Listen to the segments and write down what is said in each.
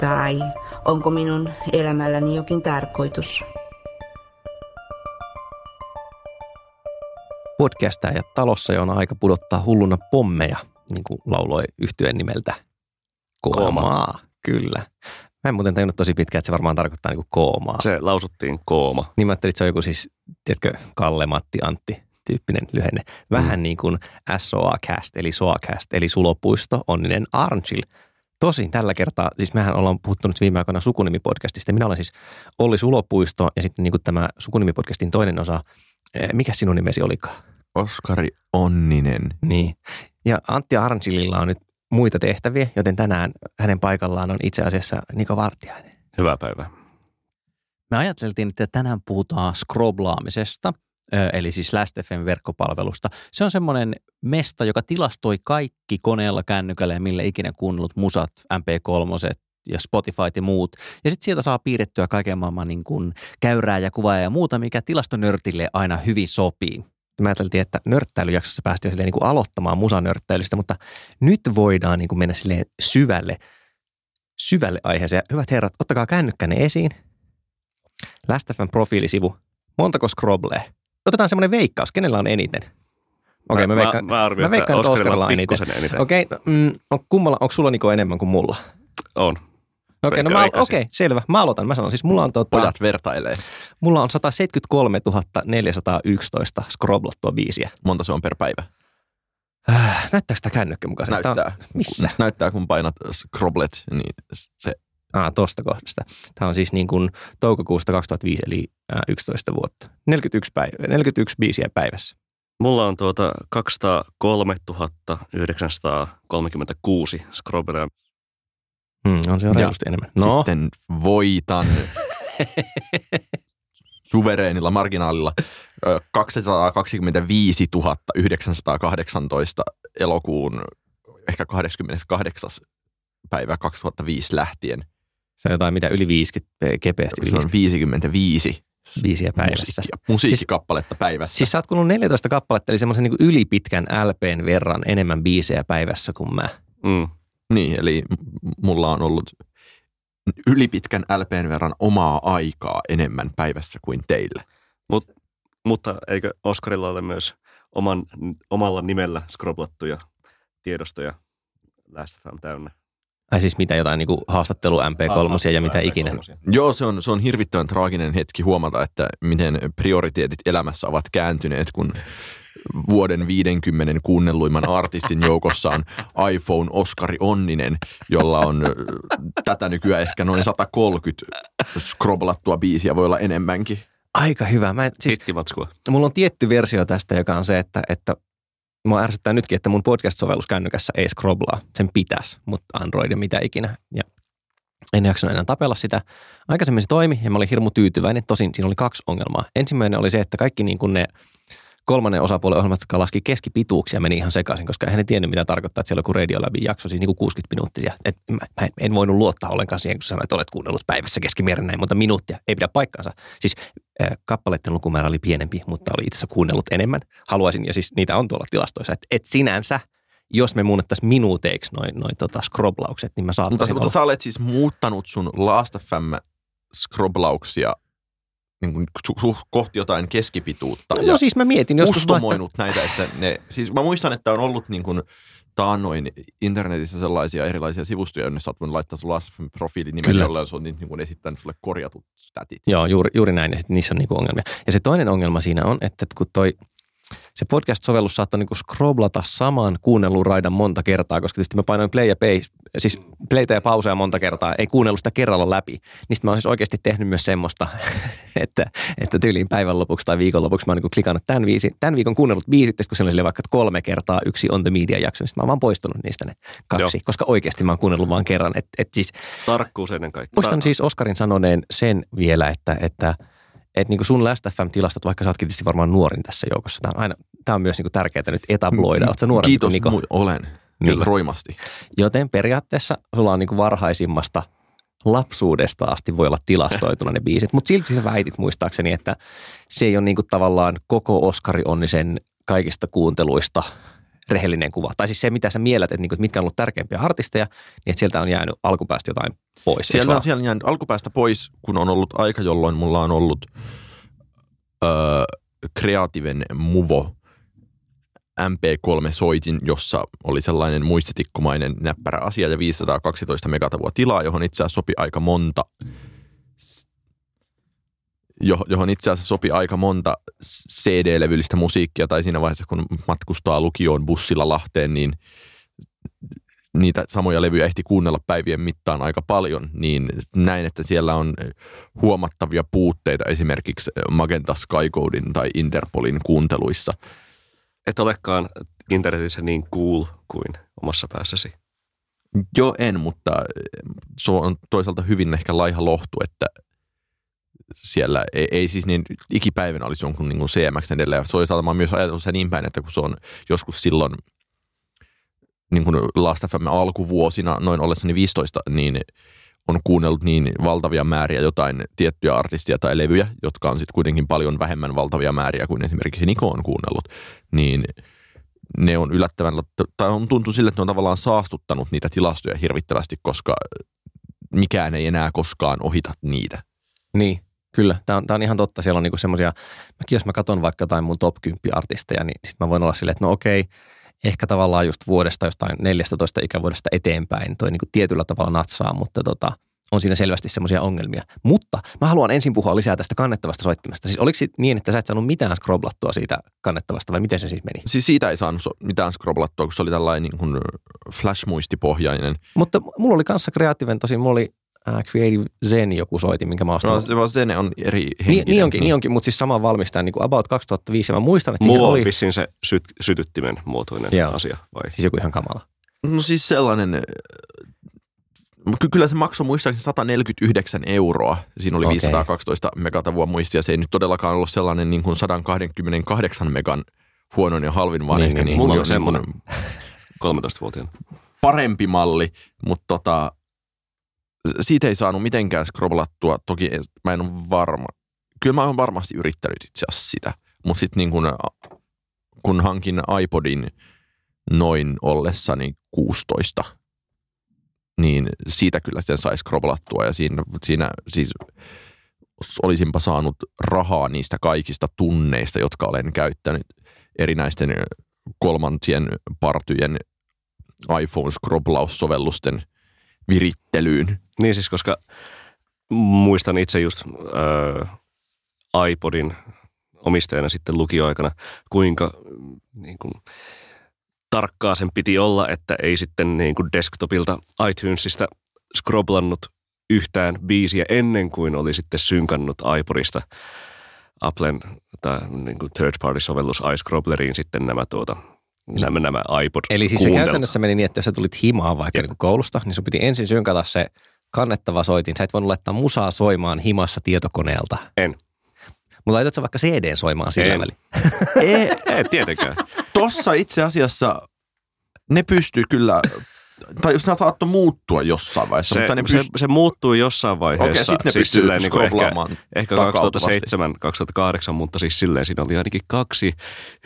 Tai onko minun elämälläni jokin tarkoitus? ja talossa jo on aika pudottaa hulluna pommeja, niin kuin lauloi yhtyeen nimeltä Koomaa. Koomaa. Kyllä. Mä en muuten tajunnut tosi pitkään, että se varmaan tarkoittaa niin kuin koomaa. Se lausuttiin kooma. Niin mä ajattelin, että se on joku siis, tiedätkö, Kalle, Matti, Antti tyyppinen lyhenne. Vähän mm. niin kuin SOA-cast, eli SOA-cast, eli Sulopuisto, onninen Arnchill. Tosin tällä kertaa, siis mehän ollaan puhuttu nyt viime aikoina sukunimipodcastista. Minä olen siis Olli Sulopuisto ja sitten niin kuin tämä sukunimipodcastin toinen osa. Eh, mikä sinun nimesi olikaan? Oskari Onninen. Niin. Ja Antti Arnchillilla on nyt muita tehtäviä, joten tänään hänen paikallaan on itse asiassa Niko Vartiainen. Hyvää päivää. Me ajateltiin, että tänään puhutaan scroblaamisesta, eli siis LastFM verkkopalvelusta. Se on semmoinen mesta, joka tilastoi kaikki koneella, kännykällä ja millä ikinä kuunnellut musat, MP3 ja Spotify ja muut. Ja sitten sieltä saa piirrettyä kaiken maailman niin kuin käyrää ja kuvaa ja muuta, mikä tilastonörtille aina hyvin sopii me ajateltiin, että nörttäilyjaksossa päästiin niin kuin aloittamaan musanörttäilystä, mutta nyt voidaan niin kuin mennä silleen syvälle, syvälle aiheeseen. Hyvät herrat, ottakaa kännykkänne esiin. Last.fm profiilisivu. Montako scroblee? Otetaan semmoinen veikkaus. Kenellä on eniten? Okei, okay, mä, mä, veikkaan, mä, arvioin, mä veikkaan, että Oscarilla on eniten. eniten. Okei, okay, no, mm, on, kummalla, onko sulla Niko enemmän kuin mulla? On. Okei, okay, no okei, okay, selvä. Mä aloitan. Mä sanon siis, mulla on tota, Pojat vertailee. Mulla on 173 411 scroblattua biisiä. Monta se on per päivä? Äh, näyttääkö sitä kännykkä mukaan? Näyttää. On, missä? Näyttää, kun painat scroblet, niin se... Ah, tosta kohdasta. Tämä on siis niin kuin toukokuusta 2005, eli 11 vuotta. 41, päivä, 41 biisiä päivässä. Mulla on tuota 203 936 scrobleja Mm, on se on reilusti enemmän. No. Sitten voitan suvereenilla marginaalilla 225 918 elokuun ehkä 28. päivä 2005 lähtien. Se on jotain mitä yli 50 kepeästi. Se on 55 biisiä päivässä. Musiikkia, musiikkikappaletta siis, päivässä. Siis sä oot kuullut 14 kappaletta, eli semmoisen niin ylipitkän LPn verran enemmän biisejä päivässä kuin mä. Mm. Niin, eli mulla on ollut ylipitkän LPn verran omaa aikaa enemmän päivässä kuin teillä. Mut, mutta eikö Oskarilla ole myös oman, omalla nimellä skroblattuja tiedostoja Last FM täynnä? Ai siis mitä jotain niin haastattelu MP3 ja mitä MP3. ikinä. Joo, se on, se on hirvittävän traaginen hetki huomata, että miten prioriteetit elämässä ovat kääntyneet, kun vuoden 50 kuunnelluimman artistin joukossa on iPhone Oskari Onninen, jolla on tätä nykyään ehkä noin 130 scroblattua biisiä, voi olla enemmänkin. Aika hyvä. Mä, siis, mulla on tietty versio tästä, joka on se, että, että Mua ärsyttää nytkin, että mun podcast-sovellus kännykässä ei scroblaa. Sen pitäisi, mutta Android ja mitä ikinä. Ja en jaksanut enää tapella sitä. Aikaisemmin se toimi ja mä olin hirmu tyytyväinen. Tosin siinä oli kaksi ongelmaa. Ensimmäinen oli se, että kaikki niin kuin ne kolmannen osapuolen ohjelmat, jotka laski keskipituuksia, meni ihan sekaisin, koska eihän ne tiennyt, mitä tarkoittaa, että siellä on Radio Labin jakso, siis niin kuin 60 minuuttisia. Et mä, mä en, en voinut luottaa ollenkaan siihen, kun sanoit, että olet kuunnellut päivässä keskimäärin näin monta minuuttia. Ei pidä paikkaansa. Siis kappaleiden lukumäärä oli pienempi, mutta oli itse kuunnellut enemmän. Haluaisin, ja siis niitä on tuolla tilastoissa, että et sinänsä jos me muunnettaisiin minuuteiksi noin, noin tota scroblaukset, niin mä saattaisin mutta, mutta sä olet siis muuttanut sun Last FM scroblauksia niin kuin, su, su, kohti jotain keskipituutta. No, no siis mä mietin joskus kustomoinut vaikka... näitä, että ne, siis mä muistan, että on ollut niin kuin, taannoin internetissä sellaisia erilaisia sivustoja, jonne sä oot voinut laittaa sun profiilin nimen, jolla se on niin, niin kuin esittänyt sulle korjatut statit. Joo, juuri, juuri näin, ja sitten niissä on niin kuin ongelmia. Ja se toinen ongelma siinä on, että kun toi – se podcast-sovellus saattoi niinku scroblata saman kuunnellun raidan monta kertaa, koska tietysti mä painoin play ja pay, siis playtä ja pausea monta kertaa, ei kuunnellut sitä kerralla läpi. Niistä mä oon siis oikeasti tehnyt myös semmoista, että, että tyyliin päivän lopuksi tai viikon lopuksi mä oon niinku klikannut tämän, viisi, tämän viikon kuunnellut biisit, kun siellä oli vaikka kolme kertaa yksi on the media jakso, niin mä oon vaan poistunut niistä ne kaksi, Joo. koska oikeasti mä oon kuunnellut vaan kerran. Et, et siis, Tarkkuus ennen kaikkea. Muistan siis Oskarin sanoneen sen vielä, että, että – että niin sun Last FM-tilastot, vaikka sä ootkin tietysti varmaan nuorin tässä joukossa, tämä on, aina, tämä on myös niin tärkeää nyt etabloida. Oletko nuorempi Kiitos, Niko? Mu- olen. Niin. Kyllä roimasti. Joten periaatteessa sulla on niin varhaisimmasta lapsuudesta asti voi olla tilastoituna ne biisit, mutta silti sä väitit muistaakseni, että se ei ole niin tavallaan koko Oskari Onnisen kaikista kuunteluista rehellinen kuva. Tai siis se, mitä sä mielät, että, niin kuin, että mitkä on ollut tärkeimpiä artisteja, niin että sieltä on jäänyt alkupäästä jotain pois. Siellä on, siellä on jäänyt alkupäästä pois, kun on ollut aika, jolloin mulla on ollut öö, kreatiiven muvo MP3-soitin, jossa oli sellainen muistitikkumainen näppärä asia ja 512 megatavua tilaa, johon itse asiassa sopi aika monta jo- johon itse asiassa sopi aika monta CD-levyllistä musiikkia, tai siinä vaiheessa, kun matkustaa lukioon bussilla Lahteen, niin niitä samoja levyjä ehti kuunnella päivien mittaan aika paljon, niin näin, että siellä on huomattavia puutteita esimerkiksi Magenta Skycodein tai Interpolin kuunteluissa. Et olekaan internetissä niin cool kuin omassa päässäsi. Jo en, mutta se on toisaalta hyvin ehkä laiha lohtu, että siellä ei, ei siis niin ikipäivänä olisi jonkun niin kuin CMX edelleen. Toisaalta mä myös ajatellut sen niin päin, että kun se on joskus silloin niin kuin Last FM alkuvuosina, noin ollessani 15, niin on kuunnellut niin valtavia määriä jotain tiettyjä artistia tai levyjä, jotka on sitten kuitenkin paljon vähemmän valtavia määriä kuin esimerkiksi Niko on kuunnellut, niin ne on yllättävän, tai on tuntuu sille, että ne on tavallaan saastuttanut niitä tilastoja hirvittävästi, koska mikään ei enää koskaan ohita niitä. Niin, kyllä. Tämä on, tämä on ihan totta. Siellä on niinku semmoisia, jos mä katson vaikka jotain mun top 10 artisteja, niin sitten mä voin olla silleen, että no okei, ehkä tavallaan just vuodesta jostain 14 ikävuodesta eteenpäin toi niinku tietyllä tavalla natsaa, mutta tota, on siinä selvästi semmoisia ongelmia. Mutta mä haluan ensin puhua lisää tästä kannettavasta soittimesta. Siis oliko niin, että sä et saanut mitään scroblattua siitä kannettavasta vai miten se siis meni? Siis siitä ei saanut mitään scroblattua, kun se oli tällainen niin kuin flash-muistipohjainen. Mutta mulla oli kanssa kreatiiven, tosin mulla oli äh, Creative Zen joku soitin, minkä mä ostin. No, se, vaan se ne on eri niin, henkinen. niin, onkin, niin onkin, mutta siis sama valmistaja, niin kuin About 2005, ja mä muistan, että Mulla oli on vissiin se syt, sytyttimen muotoinen Joo. asia. Vai? siis joku ihan kamala. No siis sellainen, äh, ky- kyllä se maksoi muistaakseni 149 euroa. Siinä oli Okei. 512 megatavua muistia. Se ei nyt todellakaan ollut sellainen niin kuin 128 megan huonoin ja halvin, vaan Niin, ehkä niin, niin, mulla jo on semmoinen. 13-vuotiaana. parempi malli, mutta tota, siitä ei saanut mitenkään scrollattua. Toki en- mä en ole varma. Kyllä mä oon varmasti yrittänyt itse asiassa sitä, mutta sitten niin kun, kun hankin iPodin noin ollessani 16, niin siitä kyllä sen sai scrollattua ja siinä, siinä siis olisinpa saanut rahaa niistä kaikista tunneista, jotka olen käyttänyt erinäisten kolmansien partyjen iPhone-scrobblaussovellusten virittelyyn. Niin siis, koska muistan itse just äh, iPodin omistajana sitten lukioaikana, kuinka niin kuin, tarkkaa sen piti olla, että ei sitten niin kuin desktopilta iTunesista scroblannut yhtään biisiä ennen kuin oli sitten synkannut iPodista Applen tai niin kuin third party sovellus iScrobbleriin sitten nämä tuota, nämä, nämä iPod Eli siis se käytännössä meni niin, että jos sä tulit himaan vaikka niin koulusta, niin sun piti ensin synkata se kannettava soitin. Sä et voinut laittaa musaa soimaan himassa tietokoneelta. En. Mutta laitat sä vaikka CD soimaan sillä En. välin. Ei, Ei tietenkään. tossa itse asiassa ne pystyy kyllä, tai jos nämä saattoi muuttua jossain vaiheessa, Se, mutta ne se, pystyy, se muuttuu jossain vaiheessa. okei, sitten ne siis silleen niin ehkä, ehkä takautuvasti. 2007-2008, mutta siis silleen siinä oli ainakin kaksi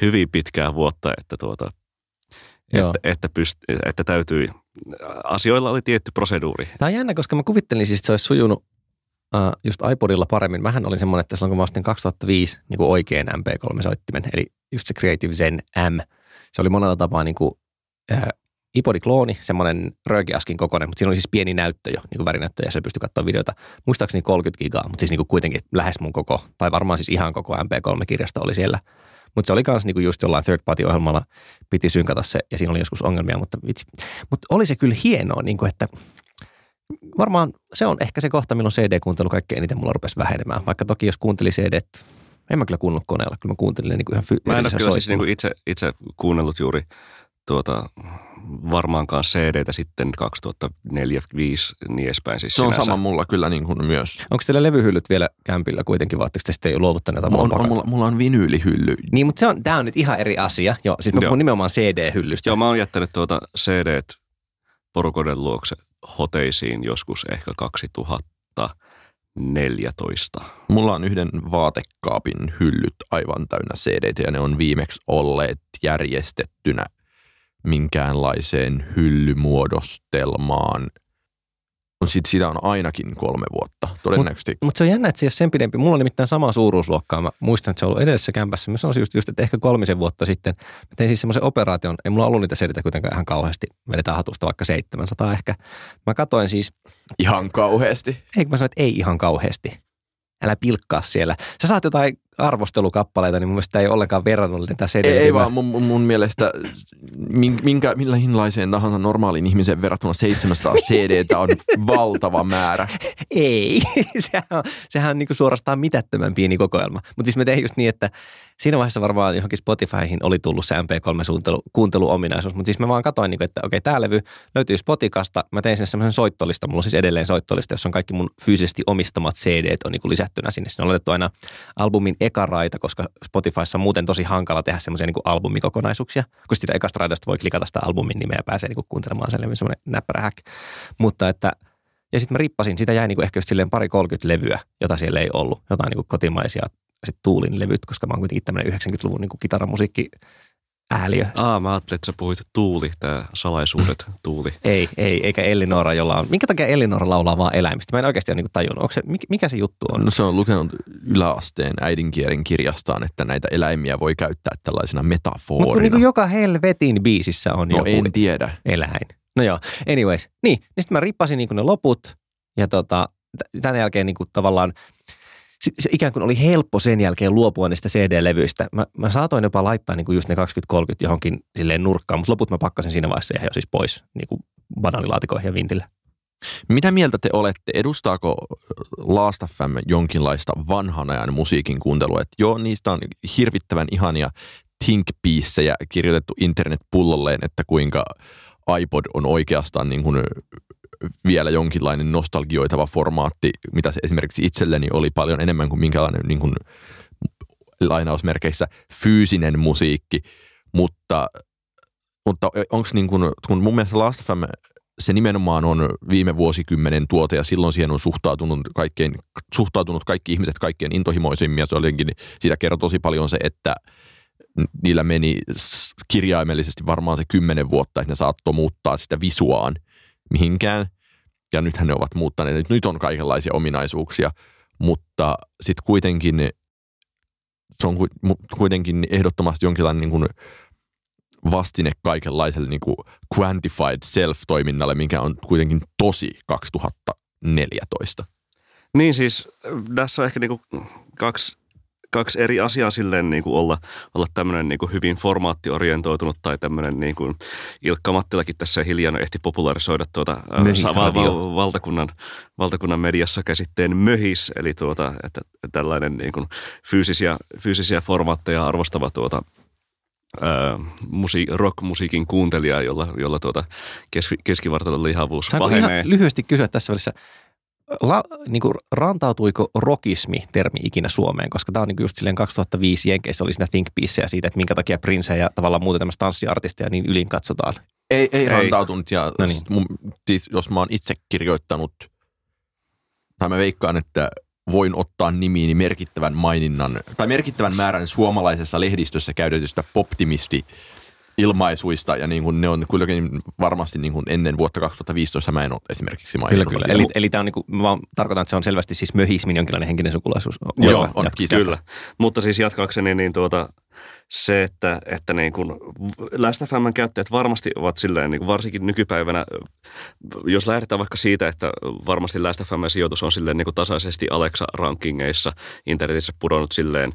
hyvin pitkää vuotta, että, tuota, Joo. että, että, pyst, että täytyi, asioilla oli tietty proseduuri. Tämä on jännä, koska mä kuvittelin siis, että se olisi sujunut uh, just iPodilla paremmin. Mähän olin semmoinen, että silloin kun mä ostin 2005 niin kuin oikein MP3-soittimen, eli just se Creative Zen M, se oli monella tapaa niin kuin, uh, iPod-klooni, semmoinen röökiaskin kokoinen, mutta siinä oli siis pieni näyttö jo, niin kuin värinäyttö, ja se pystyi katsoa videota. Muistaakseni 30 gigaa, mutta siis niin kuin kuitenkin lähes mun koko, tai varmaan siis ihan koko MP3-kirjasto oli siellä. Mutta se oli myös niinku just jollain third party-ohjelmalla, piti synkata se, ja siinä oli joskus ongelmia, mutta vitsi. Mutta oli se kyllä hienoa, niinku, että varmaan se on ehkä se kohta, milloin CD-kuuntelu kaikkein eniten mulla rupesi vähenemään. Vaikka toki jos kuunteli CD, en mä kyllä kuunnellut koneella, kyllä mä kuuntelin ne niinku ihan fy- Mä en ole kyllä siis niin itse, itse kuunnellut juuri tuota, varmaankaan CD-tä sitten 2004-2005 niin edespäin. Siis se on sinänsä. sama mulla kyllä niin kuin myös. Onko teillä levyhyllyt vielä kämpillä kuitenkin, vai ootteko te sitten luovuttaneet On, on, mulla, mulla on vinyylihylly. Niin, mutta se on, tämä on nyt ihan eri asia. Joo, siis mä Joo. puhun nimenomaan CD-hyllystä. Joo, mä oon jättänyt tuota CD porukoiden luokse hoteisiin joskus ehkä 2014. Mulla on yhden vaatekaapin hyllyt aivan täynnä cd ja ne on viimeksi olleet järjestettynä minkäänlaiseen hyllymuodostelmaan. No sit sitä on ainakin kolme vuotta, todennäköisesti. Mutta se on jännä, että se ei ole sen pidempi. Mulla on nimittäin sama suuruusluokkaa. Mä muistan, että se on ollut edellisessä kämpässä. Mä sanoisin just, just että ehkä kolmisen vuotta sitten. Mä tein siis semmoisen operaation. Ei mulla ollut niitä seditä kuitenkaan ihan kauheasti. Vedetään hatusta vaikka 700 ehkä. Mä katoin siis, Ihan kauheasti. eikö mä sanoin, että ei ihan kauheasti. Älä pilkkaa siellä. Sä saat jotain arvostelukappaleita, niin mun mielestä tämä ei ole ollenkaan verrannollinen tämä CD. Ei, ei vaan mun, mun- mielestä min- minkä, millä hinlaiseen tahansa normaaliin ihmiseen verrattuna 700 CDtä on valtava määrä. Ei, sehän on, sehän on niinku suorastaan mitättömän pieni kokoelma. Mutta siis mä tein just niin, että siinä vaiheessa varmaan johonkin Spotifyhin oli tullut se MP3-kuunteluominaisuus. Mutta siis mä vaan katsoin, niinku, että okei, tämä levy löytyy Spotikasta. Mä tein sen semmoisen soittolista. Mulla on siis edelleen soittolista, jossa on kaikki mun fyysisesti omistamat CD on niinku lisättynä sinne. Sinne on laitettu aina albumin eka raita, koska Spotifyssa on muuten tosi hankala tehdä semmoisia niinku albumikokonaisuuksia. Kun sitä ekasta raidasta voi klikata sitä albumin nimeä ja pääsee niinku kuuntelemaan sen levyn, semmoinen näppärä hack. Mutta että ja sitten mä rippasin, sitä jäi niinku ehkä just silleen pari 30 levyä, jota siellä ei ollut. Jotain niinku kotimaisia sit Tuulin levyt, koska mä oon kuitenkin tämmöinen 90-luvun niinku kitaramusiikki ääliö. Aa, mä ajattelin, että sä puhuit Tuuli, tämä salaisuudet Tuuli. Ei, ei, eikä Elinora, jolla on... Minkä takia Elinora laulaa vaan eläimistä? Mä en oikeasti ole niinku tajunnut. Onko se, mikä, se juttu on? No se on lukenut yläasteen äidinkielen kirjastaan, että näitä eläimiä voi käyttää tällaisina Mutta kun metaforina. niinku joka helvetin biisissä on no joku en tiedä. eläin. No joo, anyways. Niin, niin sitten mä rippasin niinku ne loput ja tota, tämän jälkeen niinku tavallaan se ikään kuin oli helppo sen jälkeen luopua niistä CD-levyistä. Mä, mä saatoin jopa laittaa niinku just ne 20-30 johonkin silleen nurkkaan, mutta loput mä pakkasin siinä vaiheessa ihan jo siis pois niinku bananilaatikoihin ja vintille. Mitä mieltä te olette? Edustaako Last FM jonkinlaista vanhan ajan musiikin kuuntelua? Että joo, niistä on hirvittävän ihania think kirjoitettu internetpullolleen, että kuinka iPod on oikeastaan niin kuin vielä jonkinlainen nostalgioitava formaatti, mitä se esimerkiksi itselleni oli paljon enemmän kuin minkälainen niin kuin, lainausmerkeissä fyysinen musiikki, mutta, mutta onko niin kuin, kun mun mielestä Last FM se nimenomaan on viime vuosikymmenen tuote ja silloin siihen on suhtautunut, kaikkein, suhtautunut kaikki ihmiset kaikkein intohimoisimmin ja se oli jotenkin, siitä kertoo tosi paljon se, että niillä meni kirjaimellisesti varmaan se kymmenen vuotta, että ne saattoi muuttaa sitä visuaan mihinkään. Ja nythän ne ovat muuttaneet, nyt on kaikenlaisia ominaisuuksia, mutta sitten kuitenkin se on kuitenkin ehdottomasti jonkinlainen niin kuin vastine kaikenlaiselle niin kuin quantified self-toiminnalle, mikä on kuitenkin tosi 2014. Niin siis tässä on ehkä niinku kaksi, kaksi eri asiaa silleen niinku olla, olla tämmöinen niinku hyvin formaattiorientoitunut tai tämmöinen niinku Ilkka Mattilakin tässä hiljaa ehti popularisoida tuota val- valtakunnan, valtakunnan mediassa käsitteen möhis, eli tuota, että tällainen niinku fyysisiä, fyysisiä formaatteja arvostava tuota, musi- rock-musiikin kuuntelija, jolla, jolla tuota keski, keskivartalon lihavuus Saanko pahenee. ihan lyhyesti kysyä tässä välissä, la, niin kuin, rantautuiko rockismi-termi ikinä Suomeen, koska tämä on niin kuin just silleen 2005 Jenkeissä oli siinä think piecejä siitä, että minkä takia Prince ja tavallaan muuten tämmöistä tanssiartisteja niin ylin katsotaan. Ei, ei, Ei. rantautunut ja No niin. mun, siis jos mä oon itse kirjoittanut, tai mä veikkaan, että voin ottaa nimiini merkittävän maininnan, tai merkittävän määrän suomalaisessa lehdistössä käytetystä poptimisti ilmaisuista, ja niin kuin ne on kuitenkin varmasti niin kuin ennen vuotta 2015 mä en ole esimerkiksi Kyllä, maininnut. kyllä. asiaa. Eli, eli tämä on niin kuin, mä vaan tarkoitan, että se on selvästi siis möhismin jonkinlainen henkinen sukulaisuus. Joo, Joo, on. Kyllä, mutta siis jatkaakseni niin tuota, se, että, että niin kuin Last FMn käyttäjät varmasti ovat silleen, niin kuin varsinkin nykypäivänä, jos lähdetään vaikka siitä, että varmasti Last FMn sijoitus on silleen niin kuin tasaisesti Alexa-rankingeissa internetissä pudonnut silleen,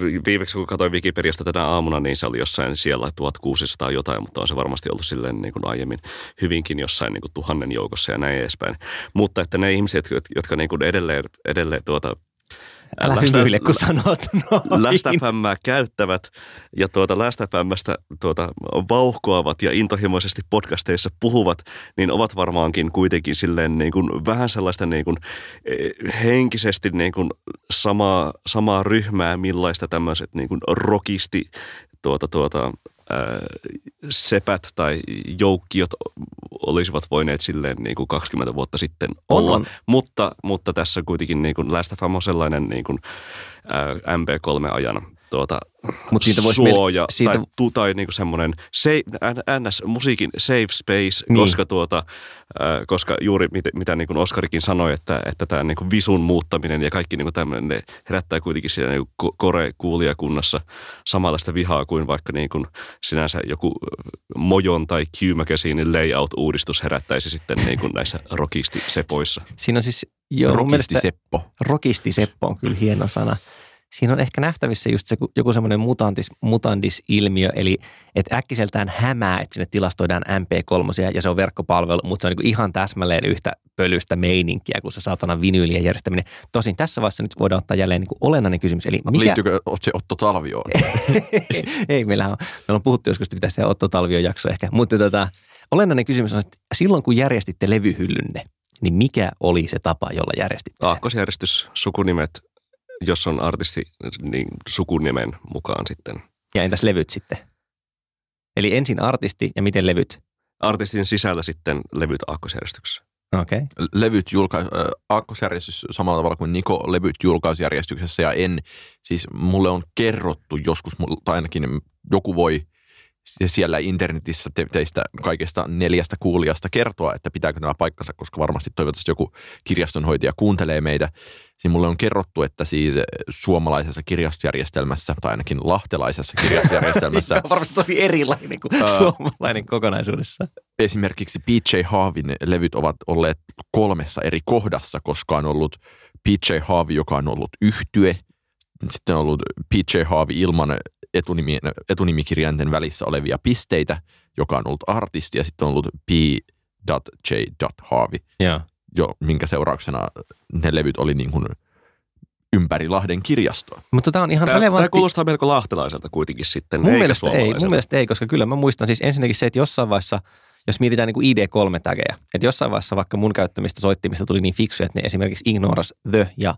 vi- viimeksi kun katsoin Wikipediasta tänä aamuna, niin se oli jossain siellä 1600 jotain, mutta on se varmasti ollut silleen niin kuin aiemmin hyvinkin jossain niin kuin tuhannen joukossa ja näin edespäin. Mutta että ne ihmiset, jotka, jotka niin kuin edelleen, edelleen tuota, Älä Last- hymyile, kun sanot noin. Käyttävät ja tuota Last FMstä tuota vauhkoavat ja intohimoisesti podcasteissa puhuvat, niin ovat varmaankin kuitenkin silleen niin kuin vähän sellaista niin kuin eh, henkisesti niin kuin samaa, samaa ryhmää, millaista tämmöiset niin kuin rockisti tuota, tuota, sepät tai joukkiot olisivat voineet silleen niin kuin 20 vuotta sitten On, olla. on. Mutta, mutta tässä kuitenkin niin kuin Last FM on sellainen niin kuin, ää, MP3-ajan tuota, Mut siitä voisi suoja mel- siitä- tai, tu, tai niinku semmoinen se, ns. musiikin safe space, Niin. koska, tuota, äh, koska juuri mit, mitä niin kuin Oskarikin sanoi, että, että tämä niin kuin visun muuttaminen ja kaikki niin kuin tämmöinen, ne herättää kuitenkin siinä niin kuin kore-kuulijakunnassa samanlaista vihaa kuin vaikka niin kuin sinänsä joku Mojon tai Magazinin layout-uudistus herättäisi sitten niin kuin näissä rokisti-sepoissa. Siinä on siis, joo, Rokisti Seppo. rokisti Seppo on kyllä hieno sana. Siinä on ehkä nähtävissä just se ku- joku semmoinen mutantis, mutandis-ilmiö, eli että äkkiseltään hämää, että sinne tilastoidaan MP3 ja se on verkkopalvelu, mutta se on niin ihan täsmälleen yhtä pölystä meininkiä kuin se saatana vinyylien järjestäminen. Tosin tässä vaiheessa nyt voidaan ottaa jälleen niin olennainen kysymys, eli mikä... Liittyykö se Otto Talvioon? Ei, meillähän on, meillä on puhuttu joskus, että pitäisi tehdä Otto Talvion jakso ehkä. Mutta tota, olennainen kysymys on, että silloin kun järjestitte levyhyllynne, niin mikä oli se tapa, jolla järjestitte sen? Aakkosjärjestys, sukunimet, jos on artisti, niin sukunimen mukaan sitten. Ja entäs levyt sitten? Eli ensin artisti ja miten levyt? Artistin sisällä sitten levyt aakkosjärjestyksessä. Okei. Okay. levyt julka, äh, aakkosjärjestys samalla tavalla kuin Niko levyt julkausjärjestyksessä ja en, siis mulle on kerrottu joskus, tai ainakin joku voi siellä internetissä te, teistä kaikesta neljästä kuulijasta kertoa, että pitääkö nämä paikkansa, koska varmasti toivottavasti joku kirjastonhoitaja kuuntelee meitä. Siinä mulle on kerrottu, että siis suomalaisessa kirjastojärjestelmässä, tai ainakin lahtelaisessa kirjastojärjestelmässä, on varmasti tosi erilainen kuin Ää. suomalainen kokonaisuudessa. esimerkiksi PJ Haavin levyt ovat olleet kolmessa eri kohdassa, koska on ollut PJ Haavi, joka on ollut yhtye, sitten on ollut PJ Haavi ilman etunimi, etunimikirjainten välissä olevia pisteitä, joka on ollut artisti, ja sitten on ollut P.J. Haavi, Joo. jo, minkä seurauksena ne levyt oli niin kuin ympäri Lahden kirjastoa. Mutta tämä on ihan Tämä, tämä relevantti. kuulostaa melko lahtelaiselta kuitenkin sitten, mun mielestä ei, mun mielestä ei, koska kyllä mä muistan siis ensinnäkin se, että jossain vaiheessa, jos mietitään niin kuin ID3-tägejä, että jossain vaiheessa vaikka mun käyttämistä soittimista tuli niin fiksuja, että ne esimerkiksi ignoras the ja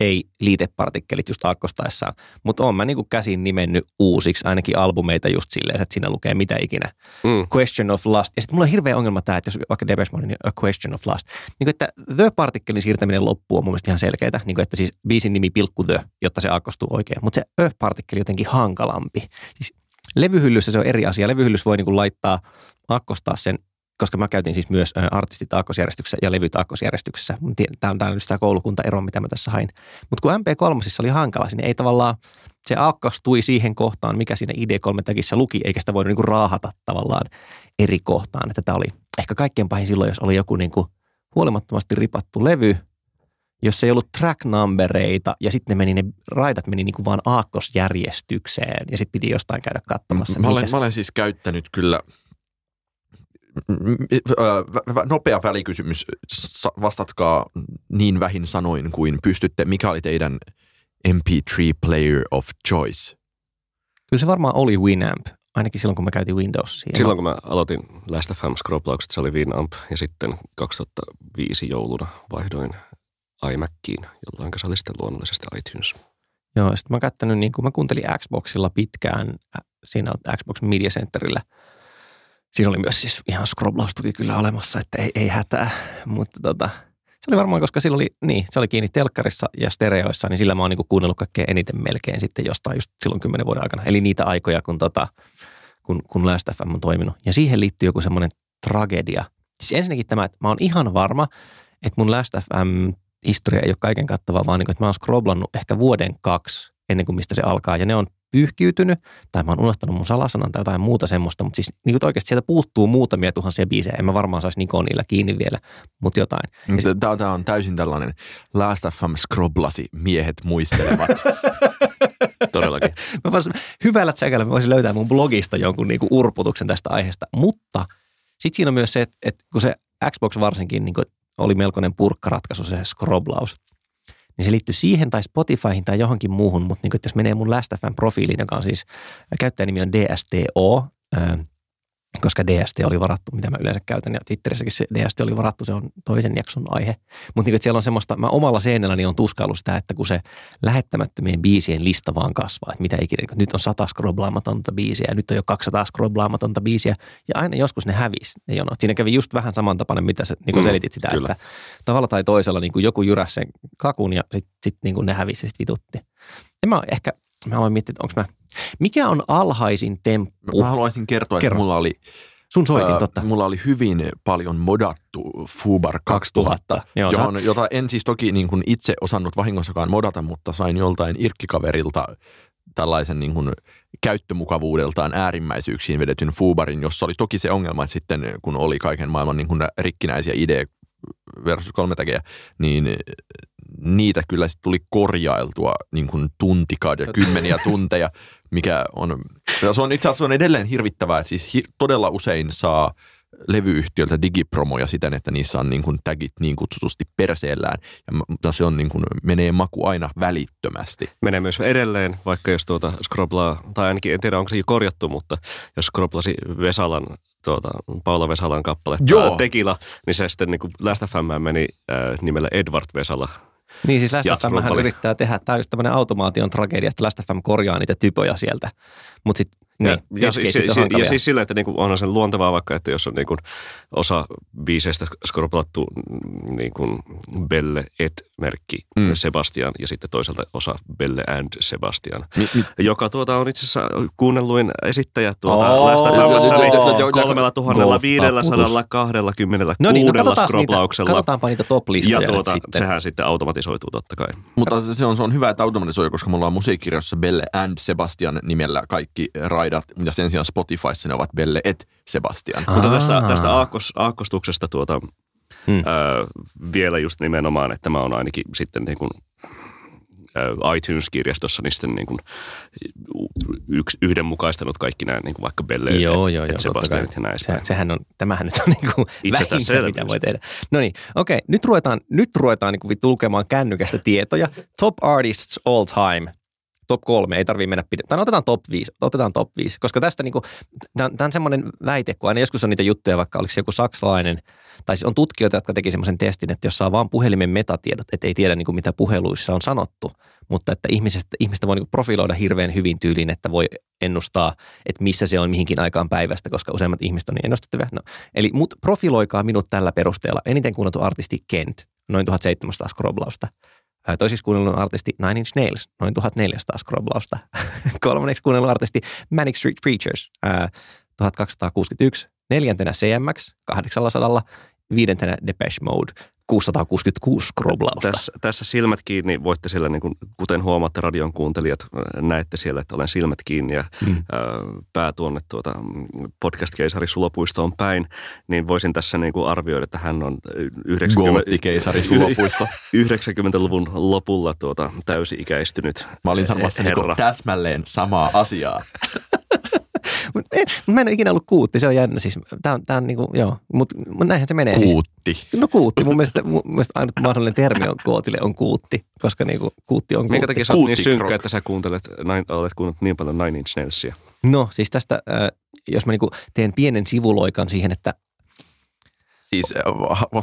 ei liitepartikkelit just aakkostaessaan. Mutta oon mä niin kuin käsin nimennyt uusiksi ainakin albumeita just silleen, että siinä lukee mitä ikinä. Mm. Question of Lust. Ja sitten mulla on hirveä ongelma tämä, että jos vaikka Depeche Mode, niin A Question of Lust. Niin kuin, että The-partikkelin siirtäminen loppuun on mun mielestä ihan selkeää. Niin kuin, että siis biisin nimi pilkku The, jotta se akkostuu oikein. Mutta se A-partikkeli jotenkin hankalampi. Siis levyhyllyssä se on eri asia. Levyhyllyssä voi niin kuin laittaa, akkostaa sen koska mä käytin siis myös artistit aakkosjärjestyksessä ja levyt aakkosjärjestyksessä. Tämä on, tää on tämä koulukuntaero, mitä mä tässä hain. Mutta kun MP3 oli hankala, niin ei tavallaan, se aakkostui siihen kohtaan, mikä siinä ID3-täkissä luki, eikä sitä voinut niinku raahata tavallaan eri kohtaan. Että tämä oli ehkä kaikkein pahin silloin, jos oli joku niinku huolimattomasti ripattu levy, jos ei ollut track numbereita ja sitten ne, meni, ne raidat meni niinku vaan aakkosjärjestykseen ja sitten piti jostain käydä katsomassa. Mä mikä olen, mä olen siis käyttänyt kyllä nopea välikysymys. Vastatkaa niin vähin sanoin kuin pystytte. Mikä oli teidän MP3 player of choice? Kyllä se varmaan oli Winamp, ainakin silloin kun mä käytin Windowsia. Silloin kun mä aloitin Last FM scroplaukset, se oli Winamp ja sitten 2005 jouluna vaihdoin iMaciin, jolloin se oli sitten luonnollisesti iTunes. Joo, sitten mä oon niin kuin mä kuuntelin Xboxilla pitkään, siinä Xbox Media Centerillä. Siinä oli myös siis ihan scroblaustuki kyllä olemassa, että ei, ei hätää, mutta tota, se oli varmaan, koska sillä oli, niin, se oli kiinni telkkarissa ja stereoissa, niin sillä mä oon niin kuunnellut kaikkein eniten melkein sitten jostain just silloin kymmenen vuoden aikana. Eli niitä aikoja, kun, tota, kun, kun Last FM on toiminut. Ja siihen liittyy joku semmoinen tragedia. Siis ensinnäkin tämä, että mä oon ihan varma, että mun Last FM historia ei ole kaiken kattava, vaan niin kuin, että mä oon scroblannut ehkä vuoden kaksi ennen kuin mistä se alkaa. Ja ne on pyyhkiytynyt, tai mä oon unohtanut mun salasanan tai jotain muuta semmoista, mutta siis niin kuin oikeasti sieltä puuttuu muutamia tuhansia biisejä. En mä varmaan saisi Nikon niillä kiinni vielä, mutta jotain. Tämä, on täysin tällainen Last FM scroblasi miehet muistelevat. Todellakin. Mä vois, hyvällä tsekällä mä voisin löytää mun blogista jonkun niinku urputuksen tästä aiheesta, mutta sitten siinä on myös se, että, että kun se Xbox varsinkin niin oli melkoinen purkkaratkaisu se scroblaus, niin se liittyy siihen tai Spotifyhin tai johonkin muuhun, mutta niin kuin, jos menee mun Last profiiliin, joka on siis, käyttäjänimi on DSTO, koska DST oli varattu, mitä mä yleensä käytän, ja Twitterissäkin se DST oli varattu, se on toisen jakson aihe. Mutta niin, siellä on semmoista, mä omalla seinälläni on tuskaillut sitä, että kun se lähettämättömien biisien lista vaan kasvaa, että mitä ikinä, kun nyt on sata scroblaamatonta biisiä, ja nyt on jo 200 scroblaamatonta biisiä, ja aina joskus ne hävisi, ne jonot. Siinä kävi just vähän samantapainen, mitä sä niin Mm, selitit sitä, kyllä. että tavalla tai toisella niin joku jyräsi sen kakun, ja sitten sit, niin ne hävisi, ja sitten vitutti. En mä ehkä mä aloin miettiä, että onko mä, mikä on alhaisin temppu? Mä haluaisin kertoa, että Kerro. mulla oli, Sun soitin, ää, totta. mulla oli hyvin paljon modattu Fubar 2000, Joo, sä- johon, jota en siis toki niin kuin itse osannut vahingossakaan modata, mutta sain joltain irkkikaverilta tällaisen niin kuin käyttömukavuudeltaan äärimmäisyyksiin vedetyn Fubarin, jossa oli toki se ongelma, että sitten kun oli kaiken maailman niin kuin rikkinäisiä idea versus 3 tägejä, niin niitä kyllä sitten tuli korjailtua niin kuin tuntikaan ja kymmeniä tunteja, mikä on, se on itse asiassa on edelleen hirvittävää, että siis hi, todella usein saa levyyhtiöltä digipromoja siten, että niissä on niin kuin tagit niin kutsutusti perseellään, ja mutta se on niin kuin, menee maku aina välittömästi. Menee myös edelleen, vaikka jos tuota scroblaa, tai ainakin en tiedä onko se jo korjattu, mutta jos scroblasi Vesalan, tuota, Paula Vesalan kappale Joo. Tekila, niin se sitten niin kuin Last FM meni äh, nimellä Edward Vesala. Niin siis Last Ja FM hän Scrobbali. yrittää tehdä, tämä on just tämmöinen automaation tragedia, että Last FM korjaa niitä typoja sieltä. Mutta sitten, niin, ja, ja, siis, siis, ja siis sillä, että niinku onhan sen luontevaa vaikka, että jos on niinku osa biiseistä skorplattu mm, niinku Belle et merkki Mm. Sebastian ja sitten toisaalta osa Belle and Sebastian, Mi, mi, joka tuota on itse asiassa kuunnelluin esittäjä tuota oh, joo, niin joo, joo, kolmella tuhannella golf-taputus. viidelläsadalla kahdellakymmenellä No niin, no niitä, scroblauksella. katsotaanpa niitä top-listoja Ja tuota, sitten. sehän sitten automatisoituu totta kai. mutta se on, se on hyvä, että automatisoi, koska mulla on musiikkirjassa Belle and Sebastian nimellä kaikki raidat, ja sen sijaan Spotifyssa ne ovat Belle et Sebastian. Ah. Mutta tästä, Aa. tästä aakkos, aakkostuksesta tuota, Hmm. ö, vielä just nimenomaan, että tämä on ainakin sitten niin kuin, iTunes-kirjastossa niin sitten niin kuin yks, yhdenmukaistanut kaikki nämä niin kuin vaikka Belle Joo, joo, et joo. Sebastianit totta ja näin Se, sehän on, tämähän nyt on niin kuin vähintä, mitä voi tehdä. No niin, okei. Nyt ruvetaan, nyt ruvetaan niin kuin lukemaan kännykästä tietoja. Top artists all time. Top kolme, ei tarvitse mennä pidemmälle. Tai no, otetaan top 5, otetaan top 5, koska tästä niin kuin, tämä on semmoinen väite, kun aina joskus on niitä juttuja, vaikka oliko se joku saksalainen, tai siis on tutkijoita, jotka teki semmoisen testin, että jos saa vaan puhelimen metatiedot, että ei tiedä niin kuin, mitä puheluissa on sanottu, mutta että ihmisestä, ihmistä voi niin kuin profiloida hirveän hyvin tyyliin, että voi ennustaa, että missä se on mihinkin aikaan päivästä, koska useimmat ihmiset on niin ennustettavia. No, eli mut profiloikaa minut tällä perusteella. Eniten kuunneltu artisti Kent, noin 1700 scroblausta. Toiseksi kuunnellun artisti Nine Inch Nails, noin 1400 scroblausta. Kolmanneksi kuunnellun artisti Manic Street Preachers, ää, 1261. Neljäntenä CMX, 800. Viidentenä Depeche Mode, 666 scroblausta. Tässä, tässä silmät kiinni, voitte siellä, niin kuin, kuten huomaatte radion kuuntelijat, äh, näette siellä, että olen silmät kiinni ja Mm. mm. pää tuonne tuota, podcast-keisari Sulopuistoon päin, niin voisin tässä niin kuin arvioida, että hän on äh, 90, Goottikeisari Sulopuisto. 90-luvun lopulla tuota, täysi-ikäistynyt Mä olin sanomassa niin herra. täsmälleen samaa asiaa. Mut en, mä en ole ikinä ollut kuutti, se on jännä. Siis, tää on, tää on niinku, joo, mutta mut näinhän se menee. Siis, Kuutti. no kuutti, mun mielestä, mun mielestä ainut mahdollinen termi on kuotille on kuutti, koska niinku, kuutti on Minkä kuutti. takia sä oot niin synkkä, että sä kuuntelet, näin, olet kuunnellut niin paljon Nine Inch Nailsia? No siis tästä, äh, jos mä niinku teen pienen sivuloikan siihen, että Siis